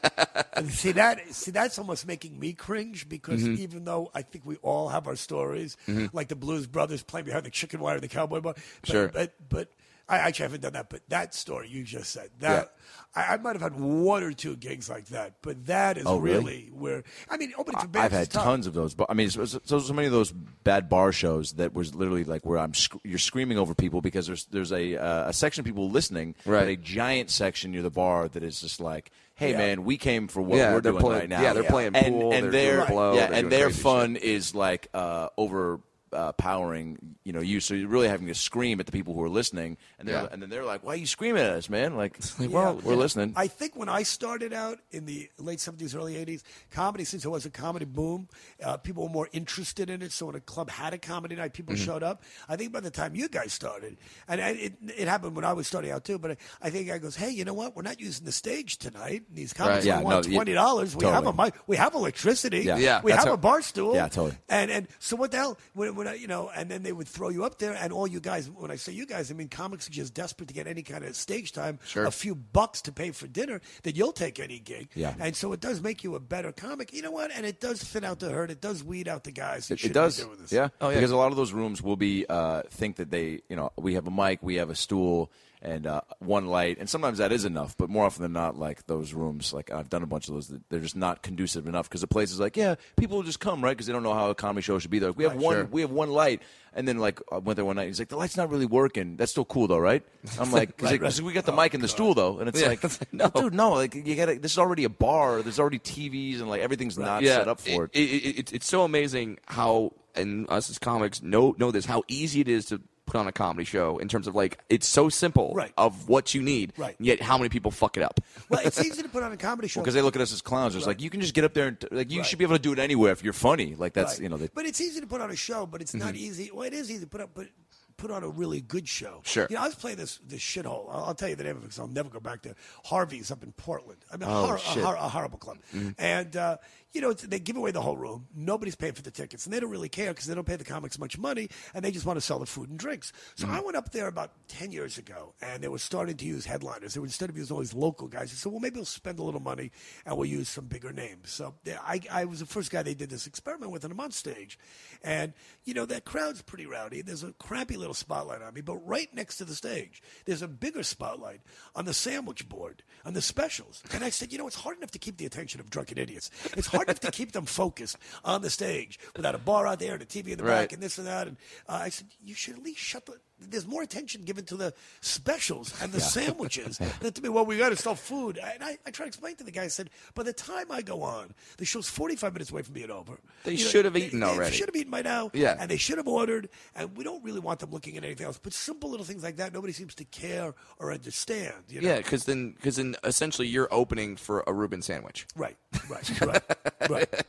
And see that see that's almost making me cringe because Mm-hmm. even though I think we all have our stories, like the Blues Brothers playing behind the chicken wire, the cowboy bar. But, Sure. but but I actually haven't done that. But that story you just said that. I, I might have had one or two gigs like that, but that is Oh, really? really? where I mean, opening for bands. I've had is tough. tons of those. But I mean, so, so, so many of those bad bar shows that was literally like where I'm sc- you're screaming over people because there's there's a uh, a section of people listening, Right. but a giant section near the bar that is just like, hey Yeah. man, we came for what Yeah, we're they're doing playing- right now. yeah, they're playing and, pool, and they're their doing blow, yeah, they're and their crazy fun is like uh, over. Uh, powering, you know, you so you're really having to scream at the people who are listening, and they're Yeah. and then they're like, "Why are you screaming at us, man?" Like, like, well, Yeah. we're listening. I think when I started out in the late 70s, early 80s, comedy, since it was a comedy boom, uh, people were more interested in it. So when a club had a comedy night, people Mm-hmm. showed up. I think by the time you guys started, and and it, it happened when I was starting out too, but I, I think I goes, hey, you know what? We're not using the stage tonight. These comics Right. Yeah, want no, $20. We have a mic. We have electricity. Yeah. Yeah. We have how- a bar stool. Yeah, totally. And and so what the hell? When, when you know, and then they would throw you up there, and all you guys. When I say you guys, I mean comics are just desperate to get any kind of stage time, Sure. a few bucks to pay for dinner. That you'll take any gig. Yeah. And so it does make you a better comic. You know what? And it does thin out the herd. It does weed out the guys. That It, it does, Be doing this. yeah. Oh, yeah. Because a lot of those rooms will be uh, think that they, you know, we have a mic, we have a stool, and uh, one light, and sometimes that is enough. But more often than not, like those rooms, like I've done a bunch of those, they're just not conducive enough because the place is like, yeah, people will just come, right? Because they don't know how a comedy show should be there. We have Right, one, sure. we have one light, and then like I went there one night. He's like, the light's not really working. That's still cool though, right? I'm like, because Right, right. we got the mic and the stool though, and it's Yeah. like, no. dude, no, like you got to This is already a bar. There's already TVs and like everything's not set up for it. It, it, it- it's so amazing how, and us as comics know know this, how easy it is to put on a comedy show in terms of like it's so simple Right. of what you need, Right. Yet how many people fuck it up? Well, it's easy to put on a comedy show because they look at us as clowns. It's Right. like you can just get up there and like you Right. should be able to do it anywhere if you're funny. Like that's Right. you know. They, but it's easy to put on a show, but it's Mm-hmm. not easy. Well, it is easy to put up, but put on a really good show. Sure. You know, I was playing this this shithole. I'll, I'll tell you the name of it because I'll never go back there. Harvey's up in Portland. I mean, a, Oh, hor- a, shit. hor- a horrible club. And uh, you know, it's, they give away the whole room. Nobody's paying for the tickets, and they don't really care because they don't pay the comics much money, and they just want to sell the food and drinks. So mm-hmm. I went up there about ten years ago, and they were starting to use headliners. They were instead of using all these local guys, they said, "Well, maybe we'll spend a little money and we'll use some bigger names." So yeah, I, I was the first guy they did this experiment with, and I'm on stage, and you know that crowd's pretty rowdy. There's a crappy little spotlight on me, but right next to the stage, there's a bigger spotlight on the sandwich board, on the specials. And I said, you know, it's hard enough to keep the attention of drunken idiots. It's hard enough to keep them focused on the stage without a bar out there and a TV in the Right. back and this and that. And uh, I said, you should at least shut the. There's more attention given to the specials and the sandwiches than to me. Well, we got to sell food. And I, I try to explain to the guy. I said, by the time I go on, the show's 45 minutes away from being over. They You know, should have they- eaten they already. They should have eaten by now. Yeah. And they should have ordered. And we don't really want them looking at anything else. But simple little things like that, nobody seems to care or understand. You know? Yeah, because then because then essentially you're opening for a Reuben sandwich. Right, right, right, right.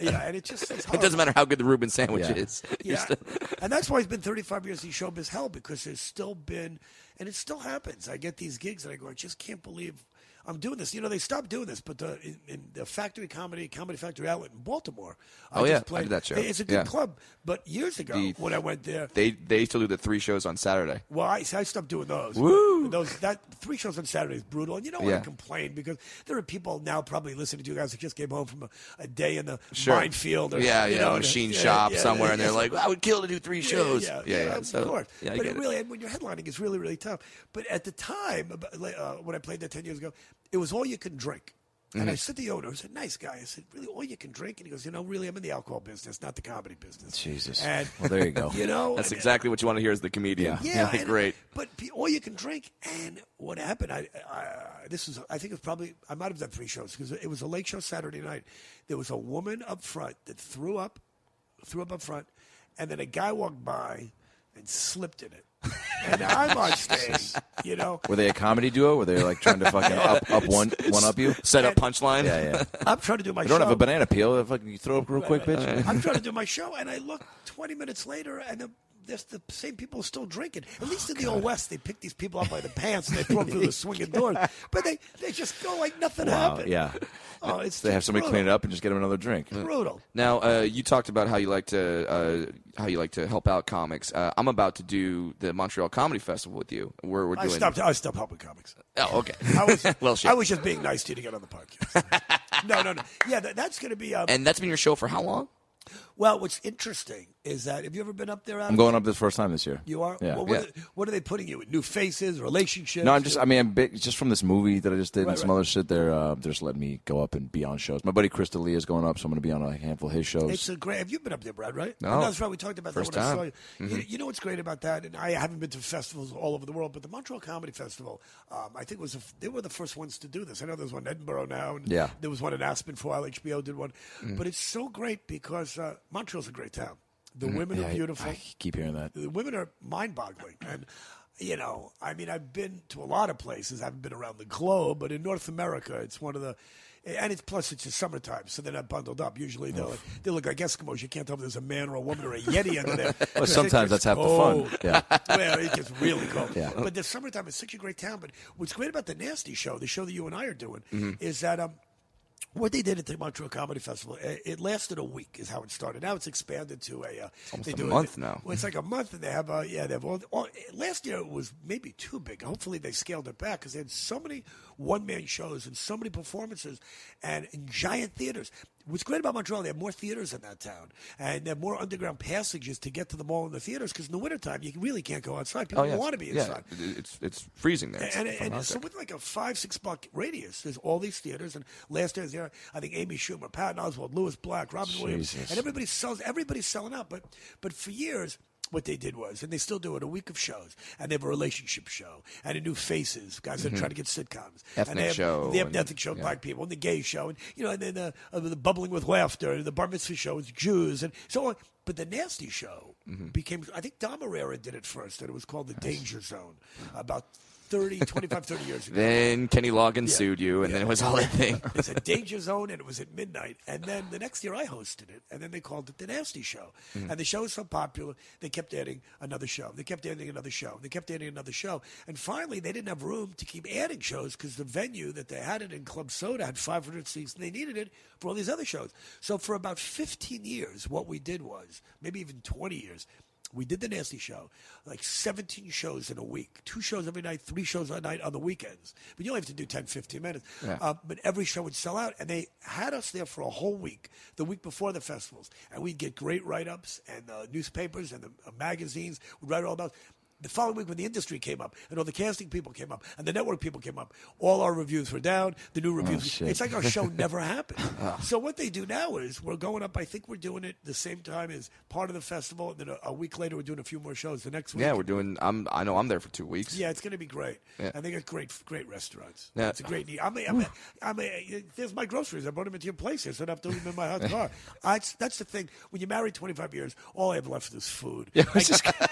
Yeah, and it just It doesn't matter how good the Reuben sandwich Yeah. is. Yeah, and that's why he's been 35 years in showbiz hell because there's still been, and it still happens. I get these gigs and I go, I just can't believe I'm doing this. You know, they stopped doing this, but the, in, in the Factory Comedy Comedy Factory outlet in Baltimore, I Oh, yeah, just I played, did that show. It's a good Yeah. club, but years ago The- when I went there, they they still do the three shows on Saturday. well, I, I stopped doing those. Woo! Those that three shows on Saturday is brutal, and you don't want Yeah. to complain because there are people now probably listening to you guys who just came home from a, a day in the Sure. minefield, or yeah, you know, machine shop yeah, somewhere, and they're like, "I would kill to do three shows." Yeah, yeah, yeah. of So, course. yeah, I but it it. really, and when you're headlining, it's really, really tough. But at the time, uh, when I played there ten years ago, it was all you can drink. And Mm-hmm. I said to the owner, I said, "Nice guy." I said, "Really, all you can drink?" And he goes, "You know, really, I'm in the alcohol business, not the comedy business." Jesus. And Well, there you go. You know, That's and- uh, exactly what you want to hear as the comedian. Yeah. yeah, and- uh, great. But all you can drink, and what happened? I, I uh, this was I think it was probably I might have done three shows because it was a late show Saturday night. There was a woman up front that threw up, threw up up front, and then a guy walked by and slipped in it. And I'm on stage. You know, Were they a comedy duo? Were they like trying to fucking up, up one, one up you? Set up punchline. Yeah, yeah. I'm trying to do my You don't show. have a banana peel. Fucking you throw up real quick, bitch. I'm trying to do my show, and I look 20 minutes later, and the, there's the same people still drinking. At least in the old west, they pick these people up by the pants and they throw them through the swinging doors. But they, they just go like nothing Wow, happened. yeah. Oh, it's They have somebody brutal. clean it up and just get them another drink. Brutal. Now, uh, you talked about how you like to uh, how you like to help out comics. Uh, I'm about to do the Montreal Comedy Festival with you. Where we're I doing. stopped. I stopped helping comics. Oh, okay. I was. well, shit. I was just being nice to you to get on the podcast. no, no, no. Yeah, that, that's going to be. Um, and that's been your show for how long? Well, what's interesting is that have you ever been up there? I'm going up this first time this year. You are. Yeah. Well, Yeah. what, Are, what are they putting you in? New faces, relationships? No, I'm just. I mean, I'm big, just from this movie that I just did Right, and some right. other shit. They're uh, they're just letting me go up and be on shows. My buddy Chris D'Elia is going up, so I'm going to be on a handful of his shows. It's a great. Have you been up there, Brad? Right? No. that's right. We talked about First that when I saw time. you. you. You know what's great about that? And I haven't been to festivals all over the world, but the Montreal Comedy Festival, um, I think was a, they were the first ones to do this. I know there's one in Edinburgh now, and Yeah. there was one in Aspen for a while. HBO did one, but it's so great because uh, Montreal's a great town. The women Yeah, are beautiful. I keep hearing that. the women are mind-boggling and you know i mean i've been to a lot of places i haven't been around the globe but in north america it's one of the and it's plus it's the summertime, so they're not bundled up. Usually they they look like Eskimos. You can't tell if there's a man or a woman or a yeti under there. Well, sometimes that's half the fun. Yeah. well, it gets really cold. Yeah. But the summertime is such a great town. But what's great about the Nasty Show, the show that you and I are doing, Mm-hmm. is that um, what they did at the Montreal Comedy Festival, it, it lasted a week, is how it started. Now it's expanded to a. Uh, almost they a month now. Well, it's like a month, and they have uh, yeah, they have all, all. Last year it was maybe too big. Hopefully they scaled it back because they had so many one man shows and so many performances, and in giant theaters. What's great about Montreal, they have more theaters in that town, and they have more underground passages to get to the mall and the theaters. Because in the wintertime, you really can't go outside. People Oh yeah, want to be inside. yeah. It's it's freezing there. It's And, and so with like a five, six block radius, there's all these theaters. And last year, there, I think Amy Schumer, Patton Oswalt, Lewis Black, Robin Williams, and everybody sells. Everybody's selling out. But but for years, what they did was, and they still do it, a week of shows, and they have a relationship show, and a new faces, guys that are trying to get sitcoms, Mm-hmm. Ethnic and they have, show they have and- ethnic show, yeah. black people, and the gay show, and you know, and then the, uh, the bubbling with laughter, and the bar mitzvah show is Jews, and so on. But the nasty show Mm-hmm. became. I think Dom Irrera did it first, and it was called the Danger Zone about 30, 25, 30 years ago. Then Kenny Loggins Yeah. sued you, and Yeah. then it was all that thing. It's a danger zone, and it was at midnight. And then the next year, I hosted it, and then they called it the Nasty Show. Mm-hmm. And the show was so popular, they kept adding another show. They kept adding another show. They kept adding another show. And finally, they didn't have room to keep adding shows because the venue that they had it in, Club Soda, had 500 seats, and they needed it for all these other shows. So for about 15 years, what we did was, maybe even 20 years, we did the Nasty Show, like 17 shows in a week, two shows every night, three shows a night on the weekends. But you only have to do 10, 15 minutes. Yeah. Uh, but every show would sell out, and they had us there for a whole week, the week before the festivals, and we'd get great write-ups, and the newspapers and the uh, magazines would write all about. The following week, when the industry came up, and all the casting people came up, and the network people came up, all our reviews were down. The new oh, reviews, shit. it's like our show never happened. So what they do now is we're going up. I think we're doing it the same time as part of the festival, and then a, a week later we're doing a few more shows. The next week, Yeah, we're doing. I'm. I know I'm there for two weeks. yeah, it's going to be great. Yeah. And they got great, great restaurants. Yeah. It's a great. I'm a, I'm a, I'm a, there's my groceries. I brought them into your place. I said I have to leave them in my hot car. I, that's the thing. When you're married 25 years, all I have left is food. Yeah, I,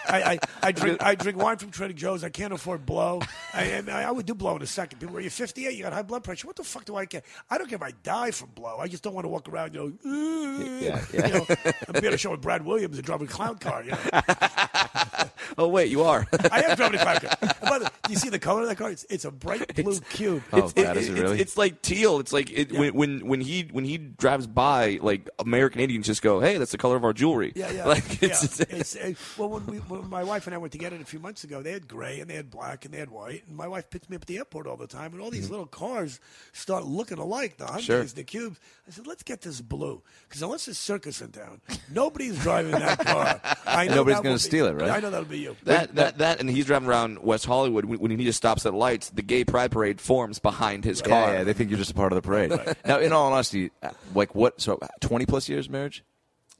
I, I, I drink, I drink wine from Trader Joe's. I can't afford blow. I, I, I would do blow in a second. People, are you 58? You got high blood pressure. What the fuck do I get? I don't care if I die from blow. I just don't want to walk around. You know, Yeah, yeah. You know, I'm being a show with Brad Williams and driving a clown car. You know. Oh wait, you are. I am driving a car. By the way, do you see the color of that car? It's, it's a bright blue cube. Oh, It's- God, is it it's- really? It's, like teal. It's like it, when, when when he when he drives by, like American Indians just go, "Hey, that's the color of our jewelry." Yeah, yeah. Like it's, yeah. It's, well, when, we, when my wife and I went to get it a few months ago, they had gray and they had black and they had white. And my wife picked me up at the airport all the time, and all these little cars start looking alike. The Hyundais, Mm-hmm. Sure. the Cubes. I said, let's get this blue because unless there's circus in town, nobody's driving that car. I know Nobody's gonna steal it, right? I know that'll be you. that, that that and he's driving around West Hollywood when, when he just stops at lights. The gay pride parade forms behind his car. Yeah, yeah, they think you're just a part of the parade. Now, in all honesty, uh, like what? So, 20 plus years marriage.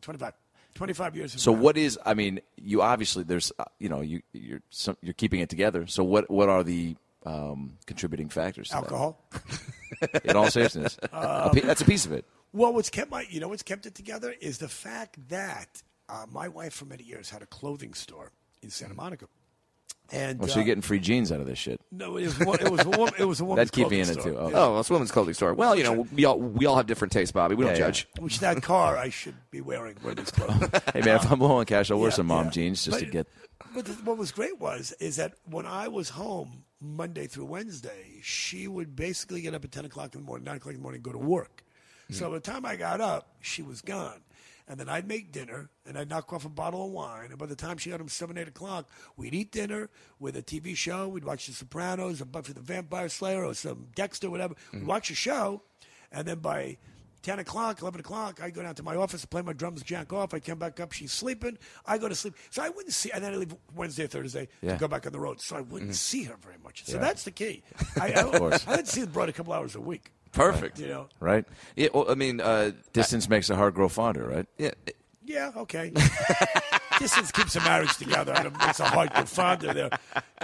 25. 25 years. So, marriage. what is? I mean, you obviously there's, uh, you know, you you're some, you're keeping it together. So, what what are the um, contributing factors? To that? Alcohol. In all seriousness, A that's a piece of it. Well, what's kept my, you know, what's kept it together is the fact that uh, my wife for many years had a clothing store in Santa Monica. And Well, so uh, you're getting free jeans out of this shit. no, it was, one- it was a woman. It was a woman's That'd keep me clothing in it, store. too. Oh. Yeah. Oh, it's a women's clothing store. Well, you know, we all we all have different tastes, Bobby. We don't Yeah, yeah. judge. Which that car I should be wearing women's clothes. Hey man, if I'm low on cash, I'll wear Yeah, some mom yeah. jeans just But- to get. But th- what was great was is that when I was home Monday through Wednesday, she would basically get up at ten o'clock in the morning, nine o'clock in the morning, and go to work. So by the time I got up, she was gone. And then I'd make dinner, and I'd knock off a bottle of wine. And by the time she got home seven, eight o'clock, we'd eat dinner with a TV show. We'd watch The Sopranos, or Buffy the Vampire Slayer, or some Dexter, whatever. We'd mm-hmm. watch a show, and then by 10 o'clock, 11 o'clock, I go down to my office, play my drums, jack off. I come back up, she's sleeping. I go to sleep. So I wouldn't see, and then I leave Wednesday, Thursday Yeah. to go back on the road. So I wouldn't mm-hmm. see her very much. So Yeah. that's the key. I, I, course. I didn't see the broad a couple hours a week. Perfect. You know? Right? Yeah, well, I mean, uh, Distance makes the heart grow fonder, right? yeah, Yeah, okay. Distance keeps a marriage together. I don't, it's a heart to fonder there.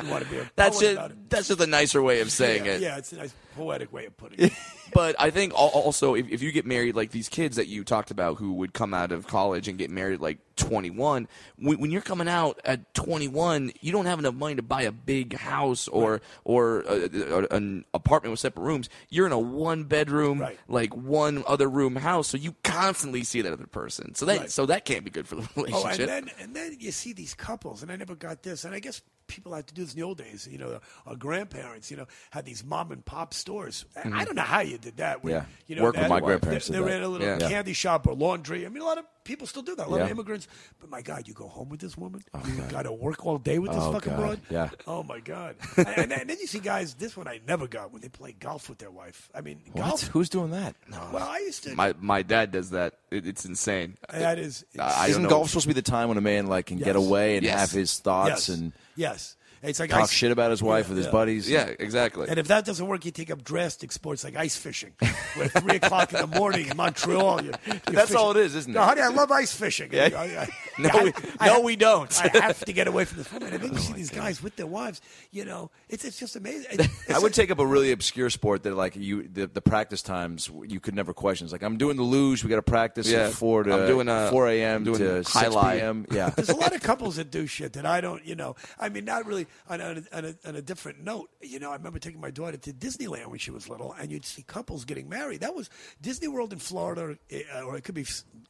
You want to be a that's poet just about it. that's just a nicer way of saying yeah, it. Yeah, it's a nice poetic way of putting it. But I think also if, if you get married, like these kids that you talked about who would come out of college and get married like 21, when, when you're coming out at 21, you don't have enough money to buy a big house or or a, a- an apartment with separate rooms. You're in a one bedroom, Right. like one other room house, so you constantly see that other person. So that Right. so that can't be good for the relationship. Oh, and then and then you see these couples, and I never got this, and I guess people had to do this in the old days. You know, our grandparents, you know, had these mom and pop stores. I- I don't know how you did that. where, Yeah. you know, Work with my grandparents They, they ran a little Yeah. candy shop or laundry. I mean, a lot of people still do that. A lot of immigrants. But my God, you go home with this woman. Oh, you got to work all day with this Oh, fucking God. broad. Yeah. Oh my God. and, and, then- and then you see guys. This one I never got when they play golf with their wife. I mean, What? golf. Who's doing that? Well, I used to. my my dad does that. It, it's insane. that is. I Isn't golf supposed to be the time when a man like can get away and Yes. have his thoughts yes. and yes. It's like talk ice- shit about his wife Yeah, with his yeah. buddies? Yeah, exactly. And if that doesn't work, you take up drastic sports like ice fishing. Where at 3 o'clock in the morning in Montreal, you, you're That's fishing. all it is, isn't it? No, it? honey, I love ice fishing. Yeah. I- I- No, I- we- I no, have- we don't. I have to get away from the phone. And then you see these guys with their wives. You know, it's it's just amazing. It's- I would like- take up a really obscure sport that like you the, the practice times you could never question. It's like I'm doing the luge. We got to practice Yeah. at four to I'm doing, uh, four a.m. doing to six highlight. p.m. Yeah, There's a lot of couples that do shit that I don't, you know. I mean, not really on, on, a, on, a, on a different note. You know, I remember taking my daughter to Disneyland when she was little, and you'd see couples getting married. That was Disney World in Florida, uh, or it could be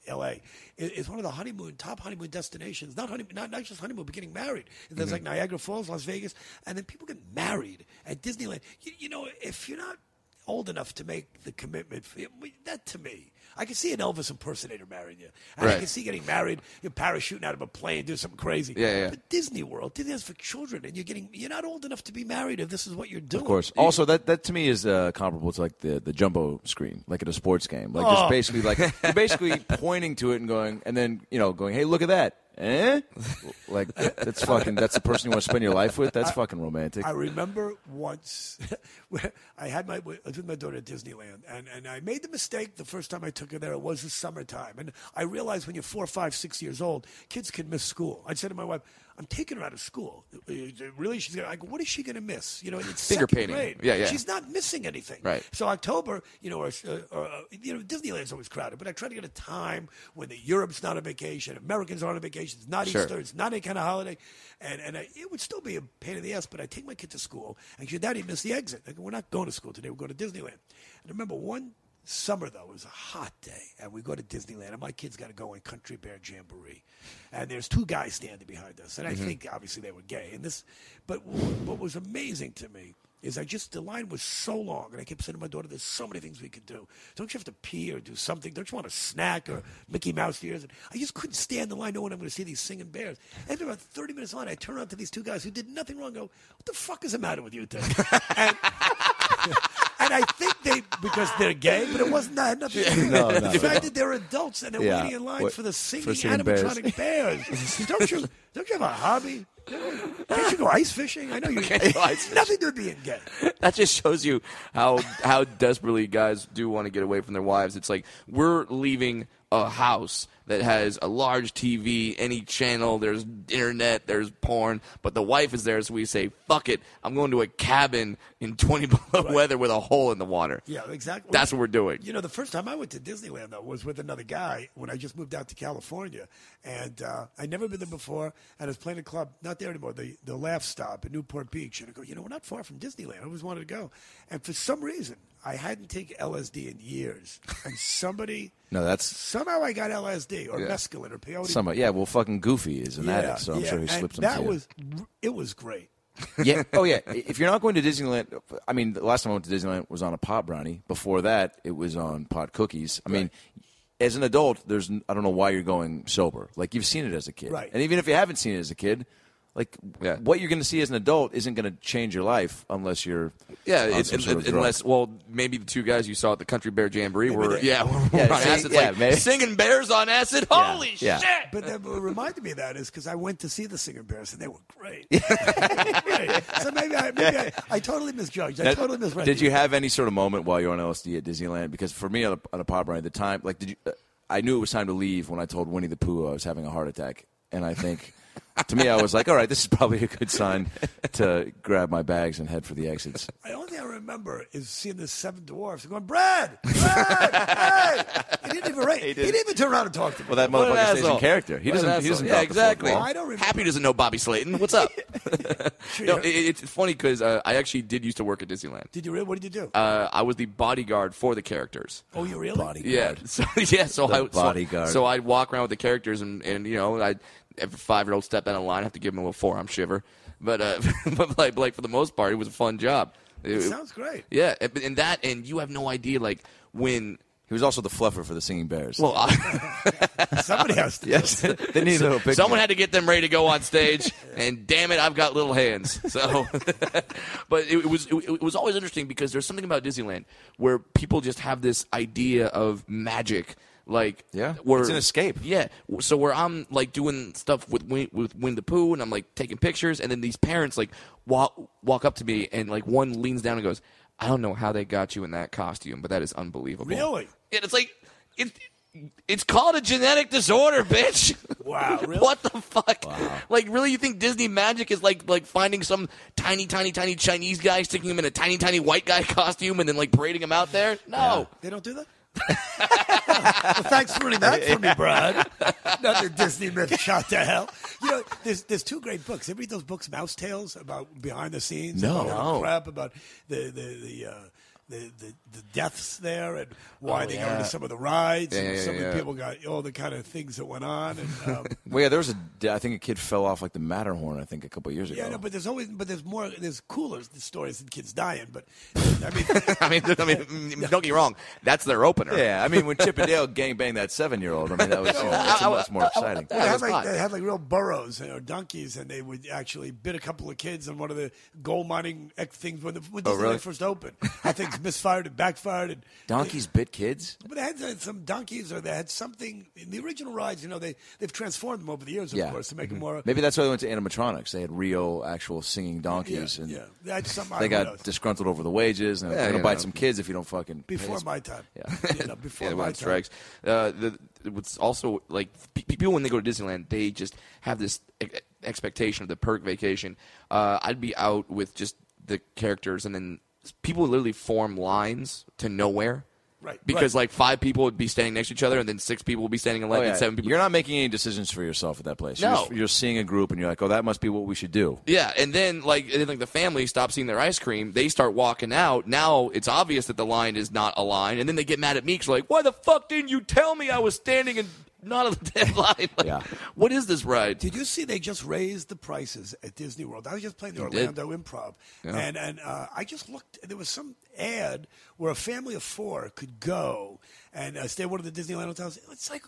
L.A. It's one of the honeymoon top honeymoon destinations. Not honey, not, not just honeymoon, but getting married. There's like Niagara Falls, Las Vegas, and then people get married at Disneyland. You, you know, if you're not old enough to make the commitment, that to me. I can see an Elvis impersonator marrying you. And I can see getting married, you're parachuting out of a plane, do something crazy. Yeah, yeah. But Disney World, Disney's for children, and you're getting you're not old enough to be married if this is what you're doing. of course. Also, that that to me is uh, comparable to like the the jumbo screen, like at a sports game. Like Oh. just basically like you're basically pointing to it and going, and then you know going, hey, look at that. Eh? Like that's fucking. That's the person you want to spend your life with. That's fucking romantic. I remember once I had my I was with my daughter at Disneyland, and, and I made the mistake the first time I took her there. It was the summertime, and I realized when you're four, five, six years old, kids can miss school. I said to my wife, "I'm taking her out of school. Uh, Really, she's gonna." I go, "What is she gonna miss? You know, it's Finger painting. grade. Yeah, yeah. She's not missing anything. Right. So October, you know, or, uh, or uh, you know, Disneyland's always crowded, but I try to get a time when the Europe's not on vacation, Americans are on vacation. It's not Sure. Easter. It's not any kind of holiday, and and I, it would still be a pain in the ass. But I take my kid to school, and your daddy missed the exit. I go, we're not going to school today. We're going to Disneyland. And I remember one summer though, was a hot day, and we go to Disneyland, and my kid's got to go in Country Bear Jamboree, and there's two guys standing behind us, and I mm-hmm. think obviously they were gay. And this, but what was amazing to me is I just the line was so long, and I kept saying to my daughter, "There's so many things we could do. Don't you have to pee or do something? Don't you want a snack or Mickey Mouse ears?" And I just couldn't stand the line knowing I'm going to see these singing bears. After about 30 minutes on, I turn around to these two guys who did nothing wrong. Go, what the fuck is the matter with you and, and I think they because they're gay, but it wasn't that. Nothing. No, no, the fact that they're adults and they're Yeah. waiting in line What- for the for singing, singing bears. animatronic bears. don't you? Don't you have a hobby? Can't you go ice fishing? I know you. Can't go ice fishing. Nothing to be being gay. that just shows you how how desperately guys do want to get away from their wives. It's like we're leaving a house that has a large TV, any channel, there's internet, there's porn, but the wife is there, so we say, fuck it, I'm going to a cabin in 20 below weather with a hole in the water. Yeah, exactly. That's what we're doing. You know, the first time I went to Disneyland though was with another guy when I just moved out to California, and uh, I'd never been there before. And I was playing a club, not there anymore, the the Laff Stop in Newport Beach. And I go, you know, we're not far from Disneyland. I always wanted to go, and for some reason, I hadn't taken LSD in years, and somebody. No, that's Somehow I got LSD or Yeah. mescaline or peyote. somebody. Yeah, well, fucking Goofy is an addict, so I'm yeah, sure he slipped some That to you. it was great. yeah. Oh, yeah. If you're not going to Disneyland, I mean, the last time I went to Disneyland was on a pot brownie. Before that, it was on pot cookies. I mean, as an adult, there's I don't know why you're going sober. Like you've seen it as a kid, Right. And even if you haven't seen it as a kid, like Yeah. what you're going to see as an adult isn't going to change your life unless you're Yeah, on it, some un- sort of drug. unless well, maybe the two guys you saw at the Country Bear Jamboree were they- yeah, were Yeah, on see, acid, yeah, like maybe. singing bears on acid. Holy yeah. shit! But that what reminded me of that is because I went to see the singing Bears and they were great. Great. So maybe I maybe I, I totally misjudged. I That- totally misread. Did you have any sort of moment while you were on LSD at Disneyland? Because for me, on a, on a pop ride, the time, like, did you? Uh, I knew it was time to leave when I told Winnie the Pooh I was having a heart attack, and I think, to me, I was like, all right, this is probably a good sign to grab my bags and head for the exits. The only thing I remember is seeing the seven dwarfs and going, Brad, Brad, hey! He didn't even rate. He, didn't even turn around and talk to me. Well, that What an motherfucker stays in character. He What doesn't. He doesn't. Yeah, drop the exactly. wall. I don't remember. Happy doesn't know Bobby Slayton. What's up? Sure, no, it, it's funny because uh, I actually did used to work at Disneyland. did you really? What did you do? Uh, I was the bodyguard for the characters. oh, you really? bodyguard. Yeah, so yeah, so The I so- bodyguard. So, I'd walk around with the characters, and, and you know, I every five year old step down the line, I have to give him a little forearm shiver. But uh, but like like for the most part, it was a fun job. It- Sounds great. yeah, and, and that, and you have no idea, like when. He was also the fluffer for the Singing Bears. Well, I, Somebody has to. yes, they need a little picture. someone had to get them ready to go on stage, and damn it, I've got little hands. So, but it, it was it, it was always interesting because there's something about Disneyland where people just have this idea of magic, like Yeah, where, it's an escape. Yeah, so where I'm like doing stuff with Win- with Winnie the Pooh, and I'm like taking pictures, and then these parents like walk walk up to me, and like one leans down and goes, "I don't know how they got you in that costume, but that is unbelievable." Really? And it's like it, it's called a genetic disorder, bitch. Wow, really? what the fuck? Wow. Like, really, you think Disney magic is like like finding some tiny, tiny, tiny Chinese guy, sticking him in a tiny, tiny white guy costume, and then like parading him out there? No. They don't do that? Well, thanks for ruining that for me, Brad. Another Disney myth shot to hell. You know, there's there's two great books. Ever read those books, Mouse Tales, about behind the scenes? No. about the No. crap about the the the. Uh, the, the, the deaths there and why Oh, they go yeah. into some of the rides Yeah, and yeah, some of the people got all the kind of things that went on and um, Well, yeah, there was a. I think a kid fell off like the Matterhorn. I think a couple years ago. yeah no, but there's always but there's more there's cooler stories than kids dying but I mean I mean, I mean, don't get me wrong. That's their opener. yeah, I mean, when Chip and Dale gang banged that seven year old, I mean, that was you know, that's I- I- much more exciting. Well, they, had like, they had like real burros or donkeys, and they would actually bit a couple of kids on one of the gold mining things when the when Oh, really? first opened. I think misfired and backfired. And Donkeys bit kids. but they had uh, some donkeys, or they had something in the original rides. You know, they they've transformed them over the years, of Yeah. course, to make them more. Maybe that's why they went to animatronics. They had real, actual singing donkeys, yeah, and yeah. They had some they got ideas. disgruntled over the wages, and Yeah, they're gonna bite know. some kids if you don't fucking before us. my time. Yeah. You know, before Yeah, my when time. it strikes. Uh, the, what's also like people when they go to Disneyland, they just have this expectation of the perk vacation. Uh, I'd be out with just the characters, and then people literally form lines to nowhere. Right, Because right. like five people would be standing next to each other, and then six people would be standing in line, Oh, yeah. and seven people. You're not making any decisions for yourself at that place. You're, No. just, you're seeing a group, and you're like, "Oh, that must be what we should do." Yeah, and then like and then, like the family stops seeing their ice cream, they start walking out. Now it's obvious that the line is not a line, and then they get mad at me 'cause like, "Why the fuck didn't you tell me I was standing in not a dead line?" Like, Yeah. What is this ride? Did you see they just raised the prices at Disney World? I was just playing the did. Orlando Improv, and and uh, I just looked. There was some ad where a family of four could go and uh, stay at one of the Disneyland hotels. It's like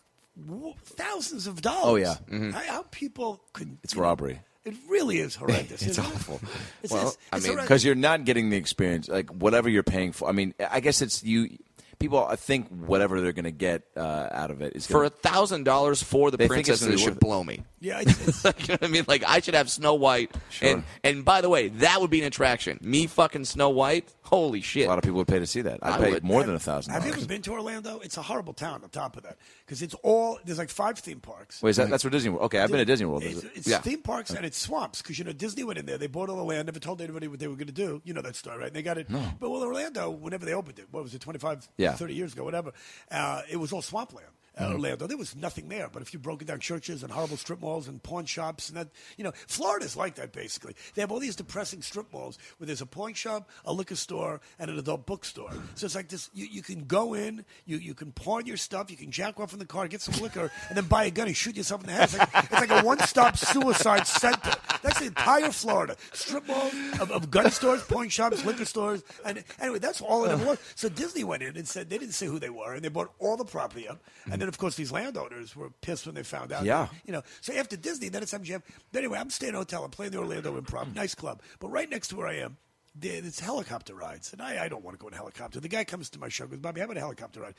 w- thousands of dollars. Oh, yeah. How, how people could? It's you know, robbery. It really is horrendous. It's isn't it? awful. It's, Well, it's, I mean, because you're not getting the experience like whatever you're paying for i mean i guess it's you people I think whatever they're going to get uh, out of it is For a thousand dollars for the They think it's princesses be should it. blow me. Yeah, it's, it's, you know what I mean? Like I should have Snow White, Sure. and and by the way, that would be an attraction. Me fucking Snow White. Holy shit! a lot of people would pay to see that. I'd I pay would. more than a thousand Have you ever been to Orlando? It's a horrible town. On top of that, because it's all there's like five theme parks. Wait, is that, that's where Disney World? Okay, I've been to Disney World. It's, it? it's Yeah. theme parks and it's swamps because you know Disney went in there. They bought all the land, never told anybody what they were going to do. You know that story, right? And they got it. No. But well, Orlando, whenever they opened it, what was it, 25, Yeah. 30 years ago, whatever, uh, it was all swampland. Mm-hmm. Orlando, there was nothing there. But if you broke down churches and horrible strip malls and pawn shops and that, you know, Florida's like that basically. They have all these depressing strip malls where there's a pawn shop, a liquor store, and an adult bookstore. So it's like this: you, you can go in, you, you can pawn your stuff, you can jack off in the car, get some liquor, and then buy a gun and shoot yourself in the head. It's like, it's like a one-stop suicide center. That's the entire Florida: strip malls of, of gun stores, pawn shops, liquor stores, and anyway, that's all it was. So Disney went in and said they didn't say who they were, and they bought all the property up. And then, of course, these landowners were pissed when they found out. Yeah. You know, so after Disney, then it's MGM. But anyway, I'm staying in a hotel. I'm playing the Orlando Improv, nice club. But right next to where I am, there- it's helicopter rides, and I, I don't want to go in a helicopter. The guy comes to my show, goes, Bobby, how about a helicopter ride?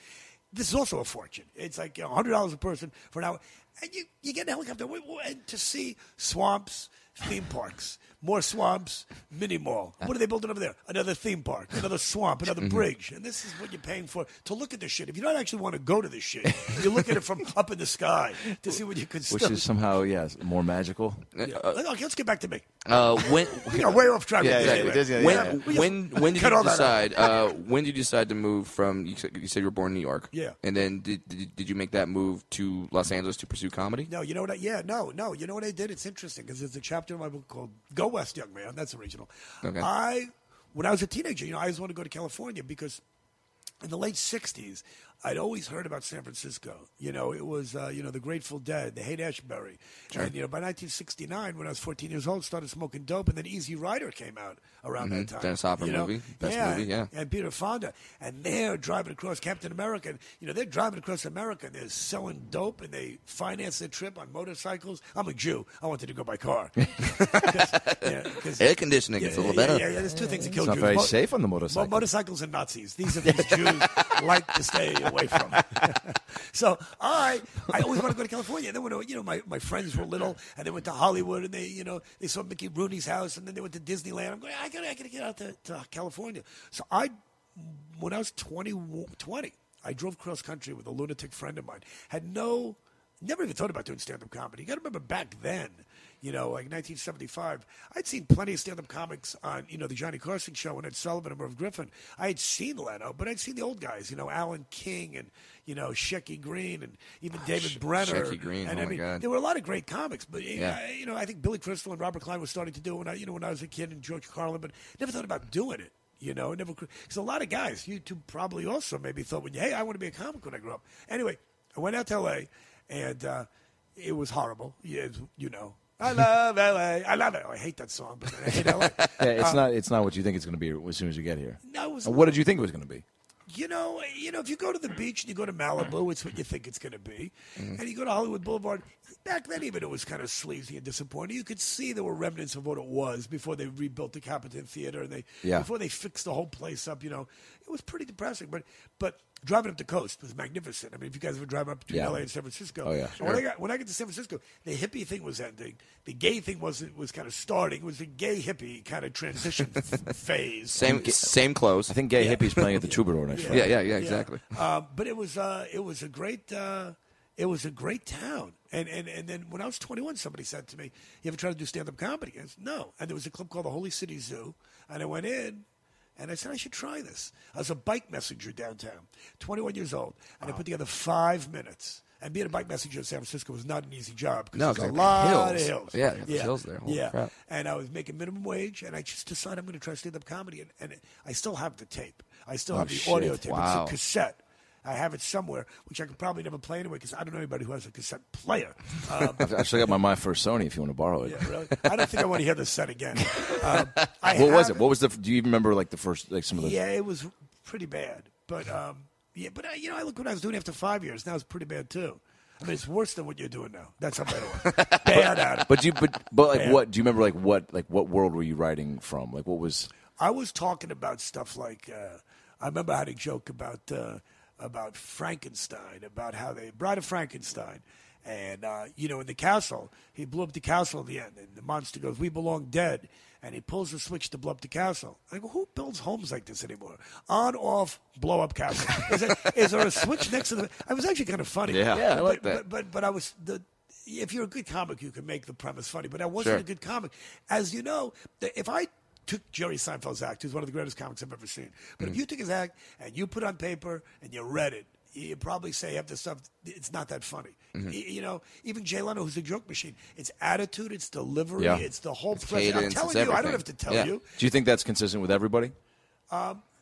This is also a fortune. It's like you know, $100 a person for an hour. And you, you get in a helicopter and to see swamps, theme parks, more swamps, mini mall. What are they building over there? Another theme park, another swamp, another Mm-hmm. bridge. And this is what you're paying for to look at this shit. If you don't actually want to go to this shit, you look at it from up in the sky to see what you could Which still. is somehow, yes, more magical. Yeah. okay, let's get back to me. Uh, when We got way off track. Yeah, with yeah, Disney. Disney, yeah, when yeah. We when when did cut you all that decide? Uh, when did you decide to move from? You said, you said you were born in New York. Yeah. And then did, did did you make that move to Los Angeles to pursue comedy? No, you know what? I, yeah, no, no. You know what I did? It's interesting because there's a chapter in my book called "Go West, Young Man." That's original. Okay. I, when I was a teenager, you know, I always wanted to go to California because in the late '60s, I'd always heard about San Francisco. You know, it was uh, you know the Grateful Dead, the Haight Ashbury, and you know by 1969, when I was 14 years old, started smoking dope, and then Easy Rider came out around that time. Dennis Hopper you know? movie. Best yeah, movie, yeah. and Peter Fonda, and they're driving across Captain America. And, you know, they're driving across America. and They're selling dope, and they finance their trip on motorcycles. I'm a Jew. I wanted to go by car. 'Cause, yeah, 'cause- Air conditioning yeah, is a little better. Yeah, yeah, there's two things that kill not Jews. very safe on the motorcycle. Mo- motorcycles and Nazis. These are things Jews like to stay away from. so, right, I always want to go to California. Then when you know my, my friends were little, and they went to Hollywood, and they you know they saw Mickey Rooney's house, and then they went to Disneyland. I'm going, I gotta, I gotta get out to, to California. So I, when I was 20, 20, I drove cross country with a lunatic friend of mine. Had no, never even thought about doing stand up comedy. You got to remember back then you know, like 1975. I'd seen plenty of stand-up comics on, you know, the Johnny Carson show and Ed Sullivan and Merv Griffin. I had seen Leno, but I'd seen the old guys, you know, Alan King and, you know, Shecky Greene and even David Brenner. Shecky Greene, And oh I my mean, God. there were a lot of great comics, but Yeah. I, you know, I think Billy Crystal and Robert Klein were starting to do it when I, you know, when I was a kid and George Carlin, but never thought about doing it. You know, never because a lot of guys, you two probably also maybe thought when you, hey, I want to be a comic when I grow up. Anyway, I went out to L.A. and uh, it was horrible. Yeah, you know, I love L.A. I love it. I hate that song, but I hate L.A. Yeah, Uh, it's not. It's not what you think it's going to be as soon as you get here. No, it was Uh, What did you think it was going to be? you know, you know, if you go to the beach and you go to Malibu, it's what you think it's going to be. And you go to Hollywood Boulevard. Back then, even it was kind of sleazy and disappointing. You could see there were remnants of what it was before they rebuilt the Capitan Theater and they Yeah. before they fixed the whole place up. You know, it was pretty depressing. But but driving up the coast was magnificent. I mean, if you guys ever drive up between Yeah. LA and San Francisco, Oh, yeah. And when I got when I got to San Francisco, the hippie thing was ending. The gay thing was was kind of starting. It was the gay hippie kind of transition phase. Same same clothes. I think Gay Hippie's playing at the Troubadour next Yeah, Friday. yeah, yeah, exactly. Uh, but it was uh, it was a great uh, it was a great town. And, and and then when I was 21, somebody said to me, "You ever try to do stand up comedy?" I said, "No." And there was a club called the Holy City Zoo, and I went in. And I said, I should try this. I was a bike messenger downtown, 21 years old. And I put together five minutes. And being a bike messenger in San Francisco was not an easy job because No, there's a lot have of hills. hills. Yeah, the hills there. Holy yeah. crap. And I was making minimum wage, and I just decided I'm going to try stand up comedy. And, and I still have the tape. I still oh, have the shit. audio tape. Wow. It's a cassette. I have it somewhere, which I can probably never play anyway because I don't know anybody who has a cassette player. Um, I've actually got my My First Sony. If you want to borrow it. yeah, really. I don't think I want to hear this set again. Um, What was it? What was the? Do you even remember like the first like some of the? Yeah, it was pretty bad. But um, yeah, but uh, you know, I look what I was doing after five years. Now it's pretty bad too. I mean, it's worse than what you're doing now. That's a better one. bad at it. But you but but like Yeah. what? Do you remember like what like what world were you writing from? Like what was? I was talking about stuff like uh, I remember I had a joke about uh, about Frankenstein, about how they Bride of Frankenstein. And uh, you know, in the castle, he blew up the castle at the end, and the monster goes, "We belong dead." And he pulls the switch to blow up the castle. I go, who builds homes like this anymore? On, off, blow up castle. Is, it, is there a switch next to the? I was actually kind of funny. Yeah. Yeah, I like but, that. But, but but I was the. If you're a good comic, you can make the premise funny. But I wasn't Sure. a good comic, as you know. If I took Jerry Seinfeld's act, who's one of the greatest comics I've ever seen, but Mm. if you took his act and you put it on paper and you read it, you probably say after stuff. It's not that funny. Mm-hmm. You know, even Jay Leno, who's a joke machine. It's attitude, it's delivery, Yeah. it's the whole. It's present. I'm telling you, I don't have to tell Yeah. you. Do you think that's consistent with everybody?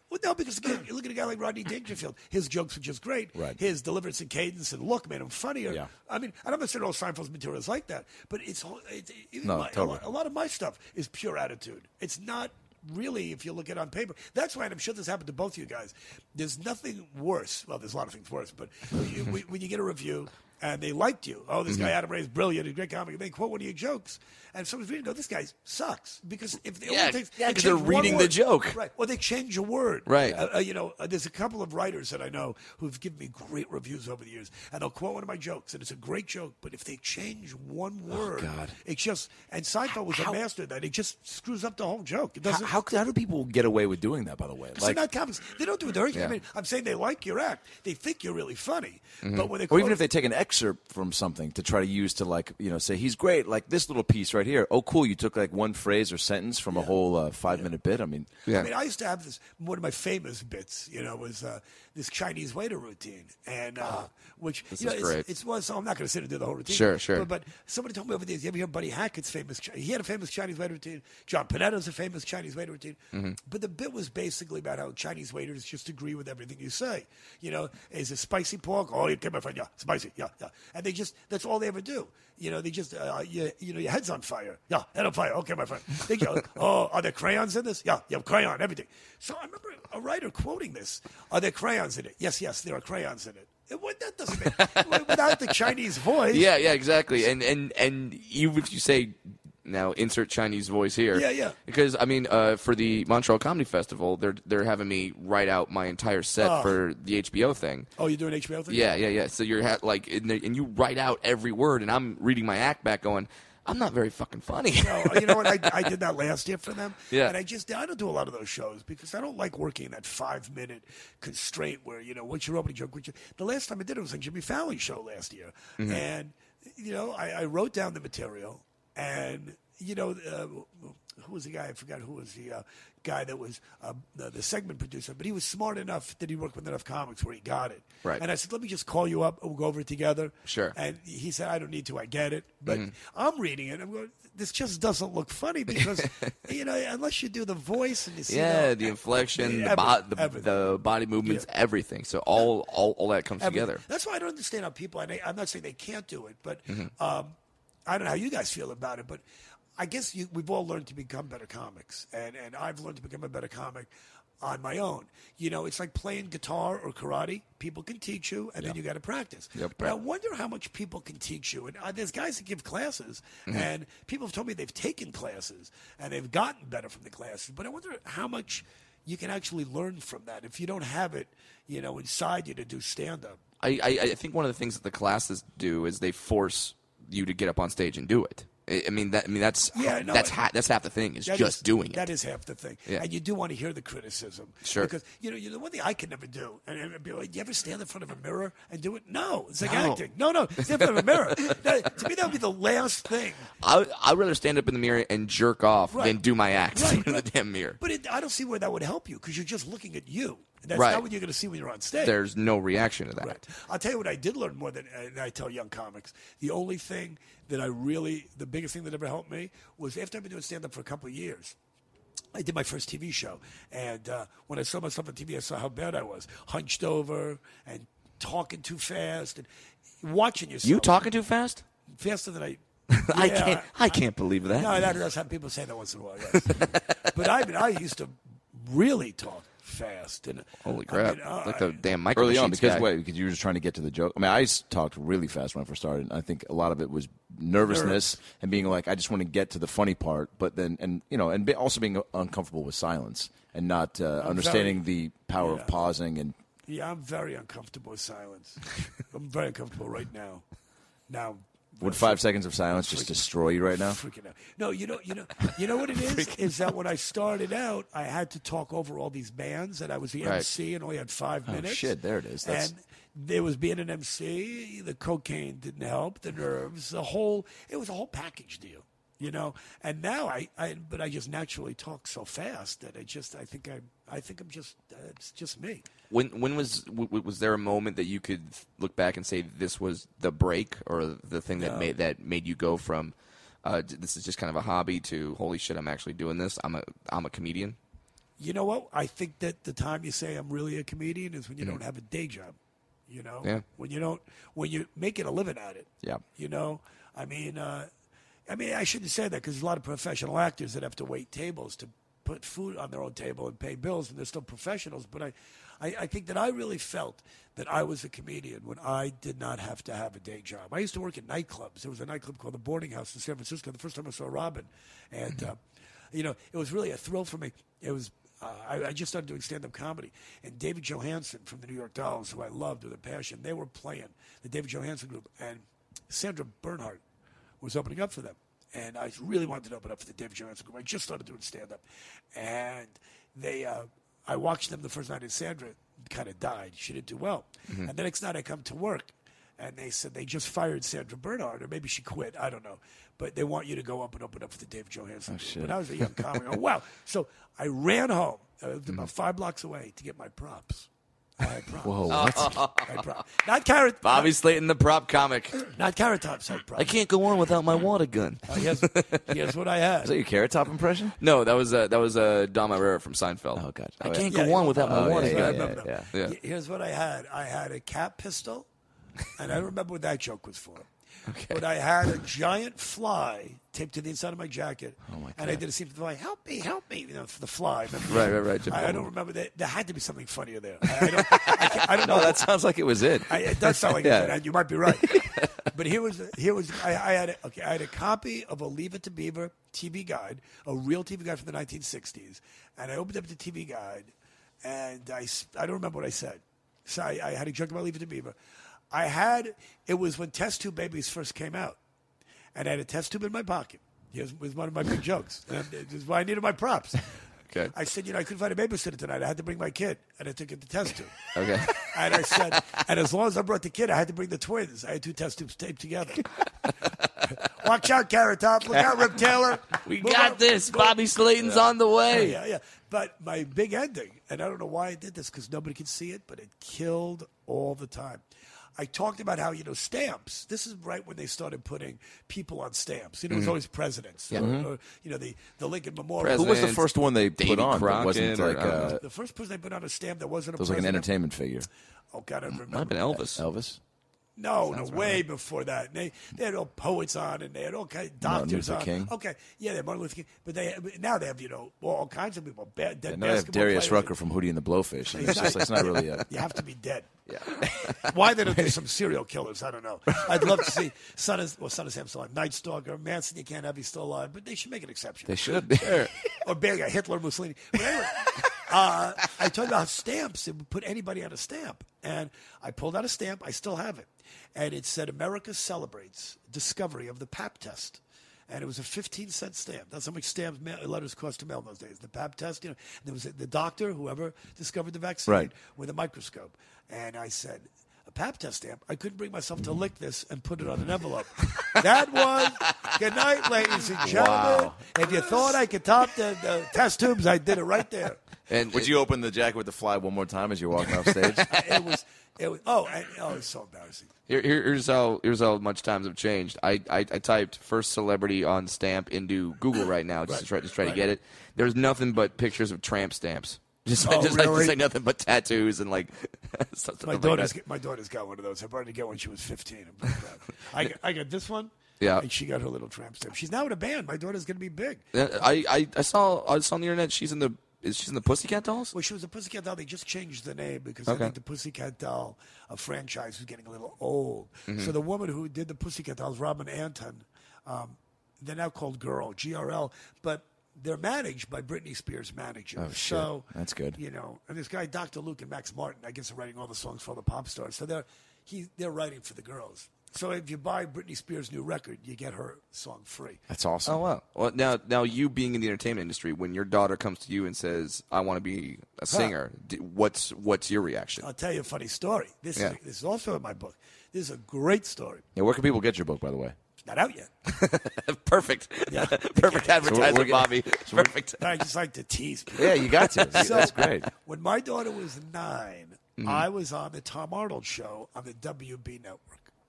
Well, no, because again, you look at a guy like Rodney Dangerfield. His jokes are just great. Right. His deliverance and cadence and look made him funnier. Yeah. I mean, and I'm not saying all Seinfeld's material is like that, but it's, it's even No, my, totally. a, lot, a lot of my stuff is pure attitude. It's not really, if you look at it on paper. That's why, and I'm sure this happened to both of you guys. There's nothing worse. Well, there's a lot of things worse, but you, when you get a review and they liked you, oh, this Mm-hmm. guy Adam Ray is brilliant, he's a great comic, and they quote one of your jokes, and someone's reading, go, this guy sucks because if they Yeah, only takes, yeah, they they're reading the joke. right? Or they change a word, Right. Uh, uh, you know, uh, there's a couple of writers that I know who've given me great reviews over the years, and they'll quote one of my jokes, and it's a great joke, but if they change one word, Oh, God. it just and Seinfeld was How- a master at that. It just screws up the whole joke. It How, doesn't. how, how do people get away with doing that? By the way, so not comics. They don't do it. They're, I mean, I'm saying they like your act. They think you're really funny. But when they or even if they take an excerpt from something to try to use to like you know say he's great like this little piece right here oh cool you took like one phrase or sentence from a whole uh, five minute bit i mean Yeah. I mean, I used to have this. One of my famous bits, you know, was uh, this Chinese waiter routine, and uh, which This you know, is it's, great. it's was. So I'm not going to sit and do the whole routine. Sure, sure. But, but somebody told me over the years. You ever hear Buddy Hackett's famous? He had a famous Chinese waiter routine. John Panetta's a famous Chinese waiter routine. Mm-hmm. But the bit was basically about how Chinese waiters just agree with everything you say. You know, is it spicy pork? Oh, you my friend. Yeah, spicy. Yeah, yeah. And they just that's all they ever do. You know, they just uh, you, you know your head's on fire. Yeah, head on fire. Okay, my friend. They go, oh, are there crayons in this? Yeah, yeah, crayon, everything. So I remember a writer quoting this. Are there crayons in it? Yes, yes, there are crayons in it. It, what, that doesn't make without the Chinese voice. Yeah, yeah, exactly. And and and even if you say now insert Chinese voice here. Yeah, yeah. Because I mean, uh, for the Montreal Comedy Festival, they're they're having me write out my entire set Oh. for the HBO thing. Oh, you're doing HBO thing? Yeah, yeah, yeah. So you're ha- like, and, and you write out every word, and I'm reading my act back, going, I'm not very fucking funny. No, you know what? I, I did that last year for them. Yeah. And I just, I don't do a lot of those shows because I don't like working in that five minute constraint where, you know, what's your opening joke? What's your, the last time I did it was on Jimmy Fallon's show last year. Mm-hmm. And, you know, I, I wrote down the material and, you know, uh, who was the guy? I forgot who was the uh, guy that was uh, the, the segment producer, but he was smart enough that he worked with enough comics where he got it. Right. And I said, let me just call you up and we'll go over it together. Sure. And he said, I don't need to. I get it. But Mm-hmm. I'm reading it. I'm going, this just doesn't look funny because, you know, unless you do the voice and you see yeah, the, the inflection, the, bo- the, the body movements, everything. So all, all all that comes everything. together. That's why I don't understand how people, and I, I'm not saying they can't do it, but Mm-hmm. um, I don't know how you guys feel about it, but I guess you, we've all learned to become better comics. And, and I've learned to become a better comic on my own. You know, it's like playing guitar or karate. People can teach you, and then you got to practice. Yep. But I wonder how much people can teach you. And uh, there's guys that give classes, Mm-hmm. and people have told me they've taken classes and they've gotten better from the classes. But I wonder how much you can actually learn from that if you don't have it, you know, inside you to do stand up. I, I, I think one of the things that the classes do is they force you to get up on stage and do it. I, mean that. I mean that's Yeah, no, that's ha- that's half the thing is just is- doing it. That is half the thing. Yeah. And you do want to hear the criticism. Sure. Because, you know, you know, the one thing I could never do, and I'd be like, do you ever stand in front of a mirror and do it? No. It's like No. acting. No, no. Stand in front of a mirror. That- to me, that would be the last thing. I I'd rather stand up in the mirror and jerk off Right. than do my act Right, in the damn mirror. But it, I don't see where that would help you because you're just looking at you. That's Right. not what you're going to see when you're on stage. There's no reaction to that. Right. I'll tell you what I did learn more than I tell young comics. The only thing that I really, the biggest thing that ever helped me was after I've been doing stand up for a couple of years. I did my first TV show, and uh, when I saw myself on TV, I saw how bad I was, hunched over and talking too fast and watching yourself. You talking too fast? faster than I. I can't. I can't believe that. No, that does have people say that once in a while. Yes. but I mean, I used to really talk fast. And Holy I crap! mean, uh, like the damn micro early on because guy. wait because you were just trying to get to the joke. I mean, I talked really fast when I first started. I think a lot of it was nervousness and being like, I just want to get to the funny part, but then and you know, and be, also being uncomfortable with silence and not uh, understanding the power yeah. of pausing and Yeah, I'm very uncomfortable with silence. I'm very uncomfortable right now. Now, would five seconds of silence just destroy you right now? freaking out. No, you know, you know, you know what it is. is that when I started out, I had to talk over all these bands, and I was the Right. MC, and only had five oh, minutes. Oh, shit, there it is. That's- and there was being an MC. The cocaine didn't help. The nerves. The whole. It was a whole package deal. You know. And now I, I, but I just naturally talk so fast that I just, I think I, I think I'm just, uh, it's just me. When when was w- was there a moment that you could look back and say this was the break or the thing that No. made that made you go from uh, this is just kind of a hobby to holy shit I'm actually doing this I'm a I'm a comedian You know what? I think that the time you say I'm really a comedian is when you don't have a day job. You know, Yeah. when you don't, when you're making a living at it. Yeah. You know, I mean, uh, I mean, I shouldn't say that because there's a lot of professional actors that have to wait tables to put food on their own table and pay bills, and they're still professionals. But I, I, I think that I really felt that I was a comedian when I did not have to have a day job. I used to work at nightclubs. There was a nightclub called the Boarding House in San Francisco. The first time I saw Robin, and uh, you know, it was really a thrill for me. It was. Uh, I, I just started doing stand-up comedy, and David Johansen from the New York Dolls, who I loved with a passion, they were playing the David Johansen group, and Sandra Bernhard was opening up for them. And I really wanted to open up for the Dave Johansen group. I just started doing stand up. And they, uh, I watched them the first night, and Sandra kind of died. She didn't do well. And the next night I come to work, and they said they just fired Sandra Bernhard, or maybe she quit. I don't know. But they want you to go up and open up for the Dave Johansen group. shit. But I was a young comic. oh, wow. So I ran home, uh, it was about five blocks away, to get my props. I had props. Whoa, what? I had. Not carrot. Bobby Slayton the prop comic Not, not carrot tops. I had props. I can't go on without my water gun Uh, here's, here's what I had. Is that your carrot top impression? no that was uh, that was uh, Dom Irrera from Seinfeld Oh, God, I Oh, can't yeah. go on without my Oh, water yeah, gun yeah, remember yeah, that. yeah. Here's what I had. I had a cap pistol, and I don't remember what that joke was for. Okay. But I had a giant fly taped to the inside of my jacket. Oh, my And I did a scene for the fly. Help me, help me, you know, for the fly. Right, right, right, I, I don't remember that. There had to be something funnier there. I, I don't, I, don't know. That sounds like it was it. I, it does sound like Yeah. it, and you might be right. but here was here was I, I had a, okay. I had a copy of a Leave It to Beaver TV guide, a real TV guide from the 1960s, and I opened up the TV guide, and I I don't remember what I said. So I, I had a joke about Leave It to Beaver. I had it was when Test Tube Babies first came out, and I had a test tube in my pocket. It was one of my big jokes. This is why I needed my props. Okay. I said, you know, I couldn't find a babysitter tonight. I had to bring my kid, and I took it to test tube. okay And I said, and as long as I brought the kid, I had to bring the twins. I had two test tubes taped together. Watch out, Carrot Top. Look out, Rip Taylor. we Move got up. this Go- Bobby Slayton's on the way Yeah, yeah. But my big ending, and I don't know why I did this because nobody could see it, but it killed all the time. I talked about how, you know, stamps, this is right when they started putting people on stamps. You know, it was always presidents. Or, or, you know, the, the Lincoln Memorial. Who was the first one they Davy put on? that wasn't Crockett, or, like uh. The first person they put on a stamp that wasn't a it was like an entertainment figure. Oh, God, I remember. Might have been Elvis Elvis. No, no, way before that. They they had all poets on, and they had all kinds of Martin doctors Luther on. King. Okay, yeah, they had Martin Luther King, but they now they have you know all kinds of people. Ba- dead And now they have Darius players. Rucker from Hootie and the Blowfish. And it's just it's not really a. You have to be dead. Yeah. Why they don't do some serial killers? I don't know. I'd love to see Son of well, Son of Sam still alive. Night Stalker, Manson. You can't have he's still alive, but they should make an exception. They should. or guy, Hitler, Mussolini. But anyway, uh, I told you about stamps. It would put anybody on a stamp. And I pulled out a stamp. I still have it. And it said, America celebrates discovery of the PAP test. And it was a 15 cent stamp. That's how much stamps letters cost to mail in those days. The PAP test, you know. There was the doctor, whoever discovered the vaccine, Right. with a microscope. And I said, PAP test stamp. I couldn't bring myself to lick this and put it on an envelope. that was good night, ladies and gentlemen. Wow. If you thought I could top the, the test tubes, I did it right there. and Would you open the jacket with the fly one more time as you're walking off stage? It was, it was. Oh, and, oh, it's so embarrassing. Here, here, here's how here's how much times have changed. I, I, I typed first celebrity on stamp into Google right now just to try just try to get it. There's nothing but pictures of tramp stamps. Just, Oh, just, like, really? just like nothing but tattoos and like stuff My like daughter's that. my daughter's got one of those. I brought her to get one. She was 15. I'm. I got, I got this one. Yeah. and she got her little tramp stamp. She's now in a band. My daughter's going to be big. I, I, I saw I saw on the internet she's in the is she in the Pussycat Dolls? Well, she was a Pussycat Doll. They just changed the name because I think the Pussycat Doll a franchise was getting a little old. Mm-hmm. So the woman who did the Pussycat Dolls, Robin Antin, um, they're now called Girl, G-R-L, but they're managed by Britney Spears' manager. Oh, shit. So That's good. You know, and this guy, Dr. Luke and Max Martin, I guess are writing all the songs for all the pop stars. So they're he they're writing for the girls. So if you buy Britney Spears' new record, you get her song free. That's awesome. Oh wow! Well, now, now you being in the entertainment industry, when your daughter comes to you and says, "I want to be a singer," d what's what's your reaction? I'll tell you a funny story. This Yeah. is this is also in my book. This is a great story. Yeah, where can people get your book, by the way? It's not out yet. Perfect, Yeah. perfect advertisement, we're- Bobby. Perfect. I just like to tease people. Yeah, you got to. That's great. When my daughter was 9 Mm-hmm. I was on the Tom Arnold show on the WB network.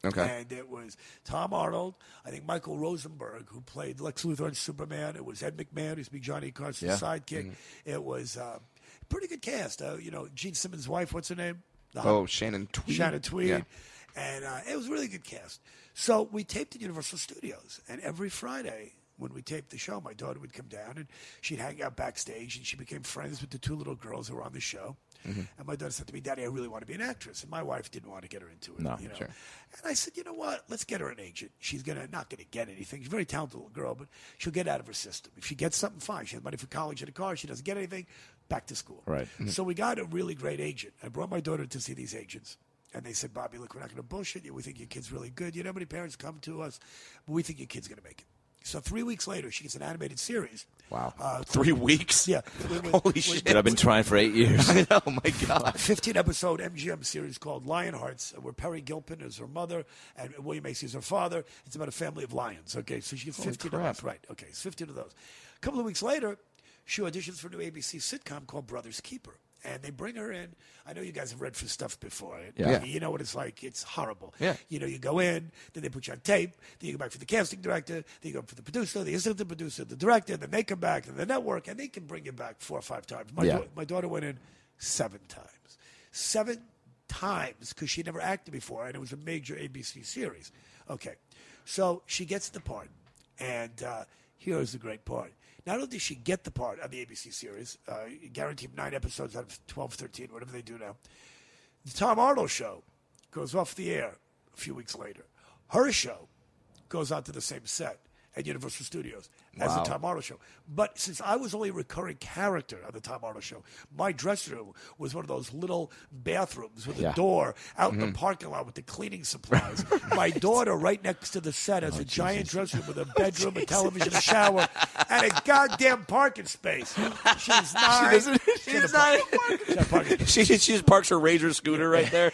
Okay. And it was Tom Arnold, I think Michael Rosenbaum, who played Lex Luthor in Superman. It was Ed McMahon, who's be Johnny Carson's Yeah. sidekick. Mm-hmm. It was uh, pretty good cast. Uh, you know, Gene Simmons' wife, what's her name? The Oh, Shannon Tweed. Shannon Tweed. Yeah. And uh, it was a really good cast. So we taped at Universal Studios. And every Friday, when we taped the show, my daughter would come down and she'd hang out backstage. And she became friends with the two little girls who were on the show. Mm-hmm. And my daughter said to me, Daddy, I really want to be an actress. And my wife didn't want to get her into it. No, you know? sure. And I said, you know what? Let's get her an agent. She's gonna not gonna get anything. She's a very talented little girl, but she'll get out of her system. If she gets something, fine. She has money for college and a car. She doesn't get anything, back to school. Right. So we got a really great agent. I brought my daughter to see these agents. And they said, Bobby, look, we're not going to bullshit you. We think your kid's really good. You know how many parents come to us, but we think your kid's going to make it. So three weeks later, she gets an animated series. Wow. Uh, Three weeks. yeah. with- with- Holy with- shit! Dude, I've been trying for eight years. I know. My God. 15 episode MGM series called Lionhearts, where Peri Gilpin is her mother and William Macy is her father. It's about a family of lions. Okay, so she gets 15 of those. Right, okay, it's 15 of those. A couple of weeks later, she auditions for a new ABC sitcom called Brothers Keeper. And they bring her in. I know you guys have read for stuff before. Yeah. You know what it's like. It's horrible. Yeah. You know, you go in, then they put you on tape, then you go back for the casting director, then you go for the producer, the assistant producer, the director, then they come back, and the network, and they can bring you back four or five times. My, Yeah. dau- my daughter went in seven times. Seven times because she never acted before, and it was a major ABC series. Okay, so she gets the part, and uh, here's the great part. Not only did she get the part on the ABC series, uh, guaranteed nine episodes out of 12, 13, whatever they do now, the Tom Arnold show goes off the air a few weeks later. Her show goes out to the same set at Universal Studios as the Tom Arnold show. But since I was only a recurring character on the Tom Arnold show, my dressing room was one of those little bathrooms with a Yeah. door out in the mm-hmm. parking lot with the cleaning supplies. my daughter, right next to the set, has oh, a giant dressing room with a bedroom, a television, a shower, and a goddamn parking space. She's nine. She she's a nine. she had a parking space. She, she just parks her Razor scooter right there.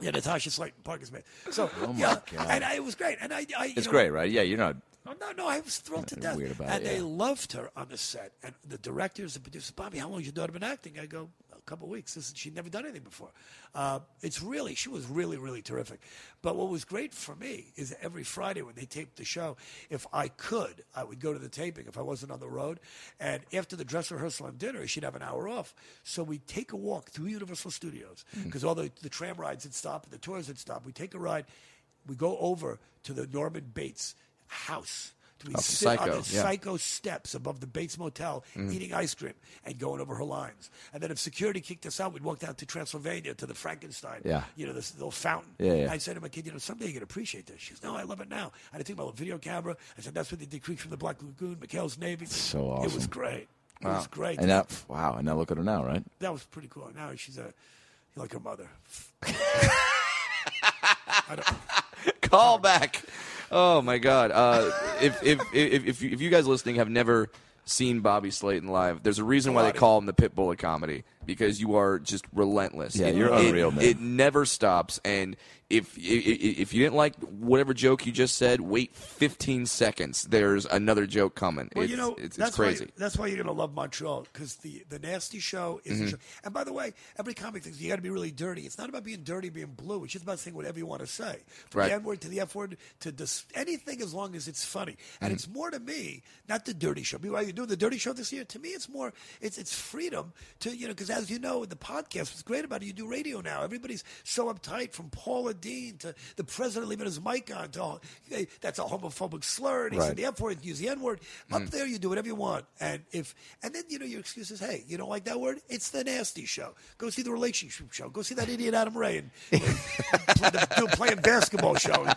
Yeah, Natasha Slayton Parker's man. So oh, yeah, God. and I, it was great. And I, I It's know, great, right? Yeah, you're not. Oh, no, no, I was thrilled to death. and it, they yeah. loved her on the set. And the directors, the producers, Bobby, how long has your daughter been acting? I go, a couple of weeks. This is, she'd never done anything before. Uh, it's really, she was really, really terrific. But what was great for me is every Friday when they taped the show, if I could, I would go to the taping if I wasn't on the road. And after the dress rehearsal and dinner, she'd have an hour off. So we'd take a walk through Universal Studios because all the, the tram rides had stopped and the tours had stopped. We take a ride. We go over to the Norman Bates house. We Oh, sit on the yeah. Psycho steps above the Bates Motel, mm-hmm. eating ice cream and going over her lines. And then if security kicked us out, we'd walk down to Transylvania to the Frankenstein. Yeah. You know, this little fountain. Yeah, yeah. I said to my kid, you know, someday you're going to appreciate this. She goes, no, I love it now. I think about the video camera. I said, that's what they did Creature from the Black Lagoon, McHale's Navy. So awesome. It was great. It was great. And that, wow. And now look at her now, right? that was pretty cool. Now she's a, like her mother. Call back. Oh my God! Uh, if, if if if you, if you guys listening have never seen Bobby Slayton live, there's a reason why they call him the Pitbull of comedy because you are just relentless. Yeah, It- you're it- unreal, man. It never stops, and if, if if you didn't like whatever joke you just said, wait 15 seconds. There's another joke coming. Well, it's, you know, it's, it's that's crazy. Why, that's why you're going to love Montreal because the, the nasty show is. Mm-hmm. a show. And by the way, every comic thinks you got to be really dirty. It's not about being dirty, being blue. It's just about saying whatever you want to say, from Right. the N word to the F word to dis- anything as long as it's funny. Mm-hmm. And it's more to me, not the dirty show. Why are you doing the dirty show this year? To me, it's more. It's it's freedom to you know because as you know, the podcast was great about it. You do radio now. Everybody's so uptight, from Paula Deen to the president leaving his mic on. To that's a homophobic slur. And he Right. said the F word, use the N word. Up mm. there, you do whatever you want. And if and then you know your excuse is, hey, you don't like that word? It's the nasty show. Go see the relationship show. Go see that idiot Adam Ray and, and play the, do, playing basketball show. And,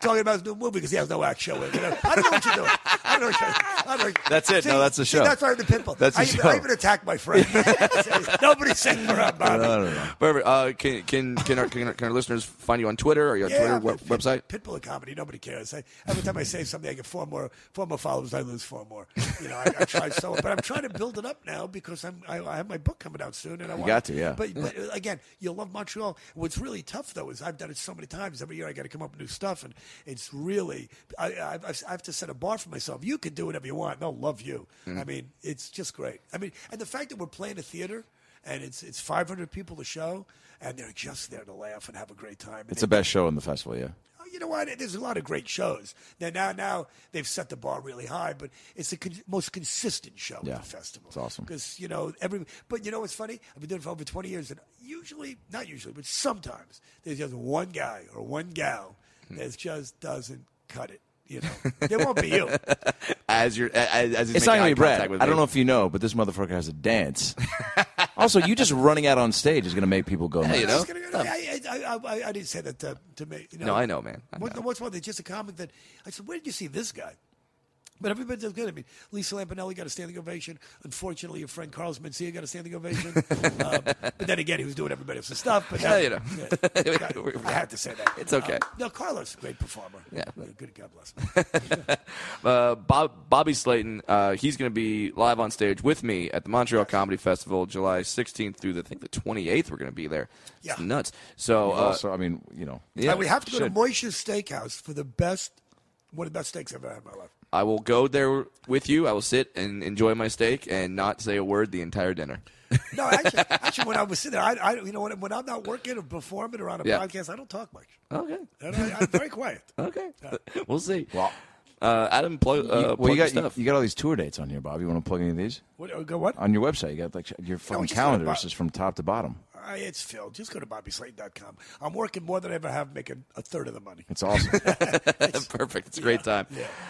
talking about his new movie because he has no act show. You know? I don't know what you're doing. I don't know what you're, I don't know. That's it. See, No, that's the see, show. that's why I'm the pitbull. That's the I, show. I even attacked my friend. Nobody said for up, Bobby. No, no, no. Perfect. Uh, can can can our, can our can our listeners find you on Twitter or your Twitter I'm web, Pit- website? Pitbull of comedy. Nobody cares. I, every time I say something, I get four more, four more followers. I lose four more. You know, I, I try so, but I'm trying to build it up now because I'm, I, I have my book coming out soon, and I want got to, yeah. But, but uh, again, you'll love Montreal. What's really tough though is I've done it so many times. Every year I got to come up with new stuff, and it's really I, I, I've- to set a bar for myself. You can do whatever you want. They'll love you. Mm. I mean, it's just great. I mean, and the fact that we're playing a theater. And it's it's 500 people to show, and they're just there to laugh and have a great time. And It's they- the best show in the festival, yeah. Oh, you know what? There's a lot of great shows. Now, now, now they've set the bar really high, but it's the con- most consistent show Yeah, at the festival. it's awesome. because you know every. But you know what's funny? I've been doing it for over 20 years, and usually, not usually, but sometimes there's just one guy or one gal Hmm. that just doesn't cut it. You know, it won't be you. As you're as, as he's It's not making gonna eye be Brad. I don't know if you know, but this motherfucker has a dance. also, you just running out on stage is going to make people go nuts. you know? was gonna I, I, I, I, I didn't say that to, to me. You know? No, I know, man. I What, know. what's one? There's just a comic that I said, "Where did you see this guy?" But everybody does good. I mean, Lisa Lampanelli got a standing ovation. Unfortunately, your friend Carlos Mencia got a standing ovation. um, but then again, he was doing everybody else's stuff. But Yeah, you know. yeah, I had to say that. It's okay. Um, no, Carlos, great performer. Yeah. good. God bless. him. Uh, Bob, Bobby Slayton, uh, he's going to be live on stage with me at the Montreal Comedy Festival, July 16th through the, I think the 28th. We're going to be there. It's Yeah. nuts. So, uh, also, I mean, you know, yeah, we have to go should. to Moishe's Steakhouse for the best, one of the best steaks I've ever had in my life. I will go there with you. I will sit and enjoy my steak and not say a word the entire dinner. No, actually, actually, when I was sitting there, I, I you know, when, when I'm not working or performing or on a Yeah. podcast, I don't talk much. Okay. And I, I'm very quiet. Okay. we'll see. Well- uh, Adam, plug, uh, you, well, plug you got you, stuff. you got all these tour dates on here, Bob. You want to plug any of these What? uh, Go what? on your website? You got like your fucking just go calendar Bob- is from top to bottom. Uh, it's Phil. Just go to BobbySlayton.com. I'm working more than I ever have, making a third of the money. It's awesome. it's, Perfect. It's a great time.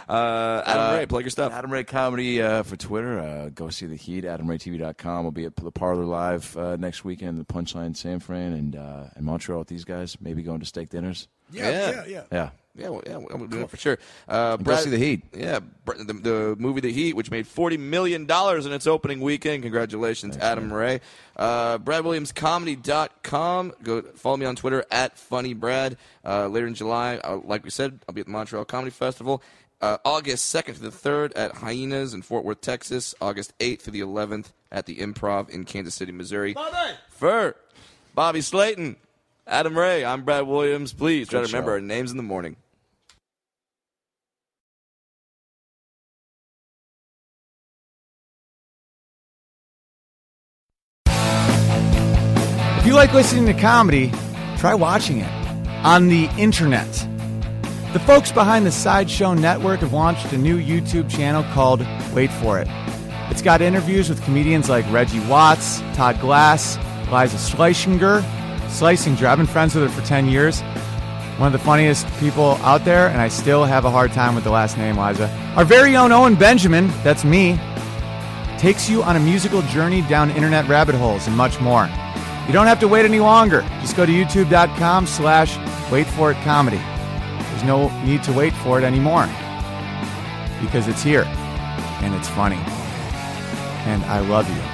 Uh, Adam Ray, plug your stuff. Adam Ray Comedy uh, for Twitter. Uh, go see the Heat. AdamRayTV.com. We'll be at the Parlor Live uh, next weekend. The Punchline San Fran and uh, in Montreal with these guys. Maybe going to steak dinners. Yeah, Yeah. yeah, yeah. Yeah. Yeah, well, yeah, we'll do it for sure. Uh, go see The Heat. Yeah, the, the movie The Heat, which made forty million dollars in its opening weekend. Congratulations, Adam Ray. Uh, BradWilliamsComedy.com. Go follow me on Twitter at FunnyBrad. Uh, later in July, uh, like we said, I'll be at the Montreal Comedy Festival. Uh, August 2nd to the 3rd at Hyenas in Fort Worth, Texas. August 8th to the 11th at the Improv in Kansas City, Missouri. Bobby! For Bobby Slayton, Adam Ray, I'm Brad Williams. Please try Good to remember our names in the morning. If you like listening to comedy, try watching it on the internet. The folks behind the Sideshow Network have launched a new YouTube channel called Wait For It. It's got interviews with comedians like Reggie Watts, Todd Glass, Liza Schleichinger. Schleichinger, I've been friends with her for 10 years. One of the funniest people out there, and I still have a hard time with the last name, Liza. Our very own Owen Benjamin, that's me, takes you on a musical journey down internet rabbit holes and much more. You don't have to wait any longer. Just go to youtube.com slash wait for it comedy. There's no need to wait for it anymore because it's here and it's funny. And I love you.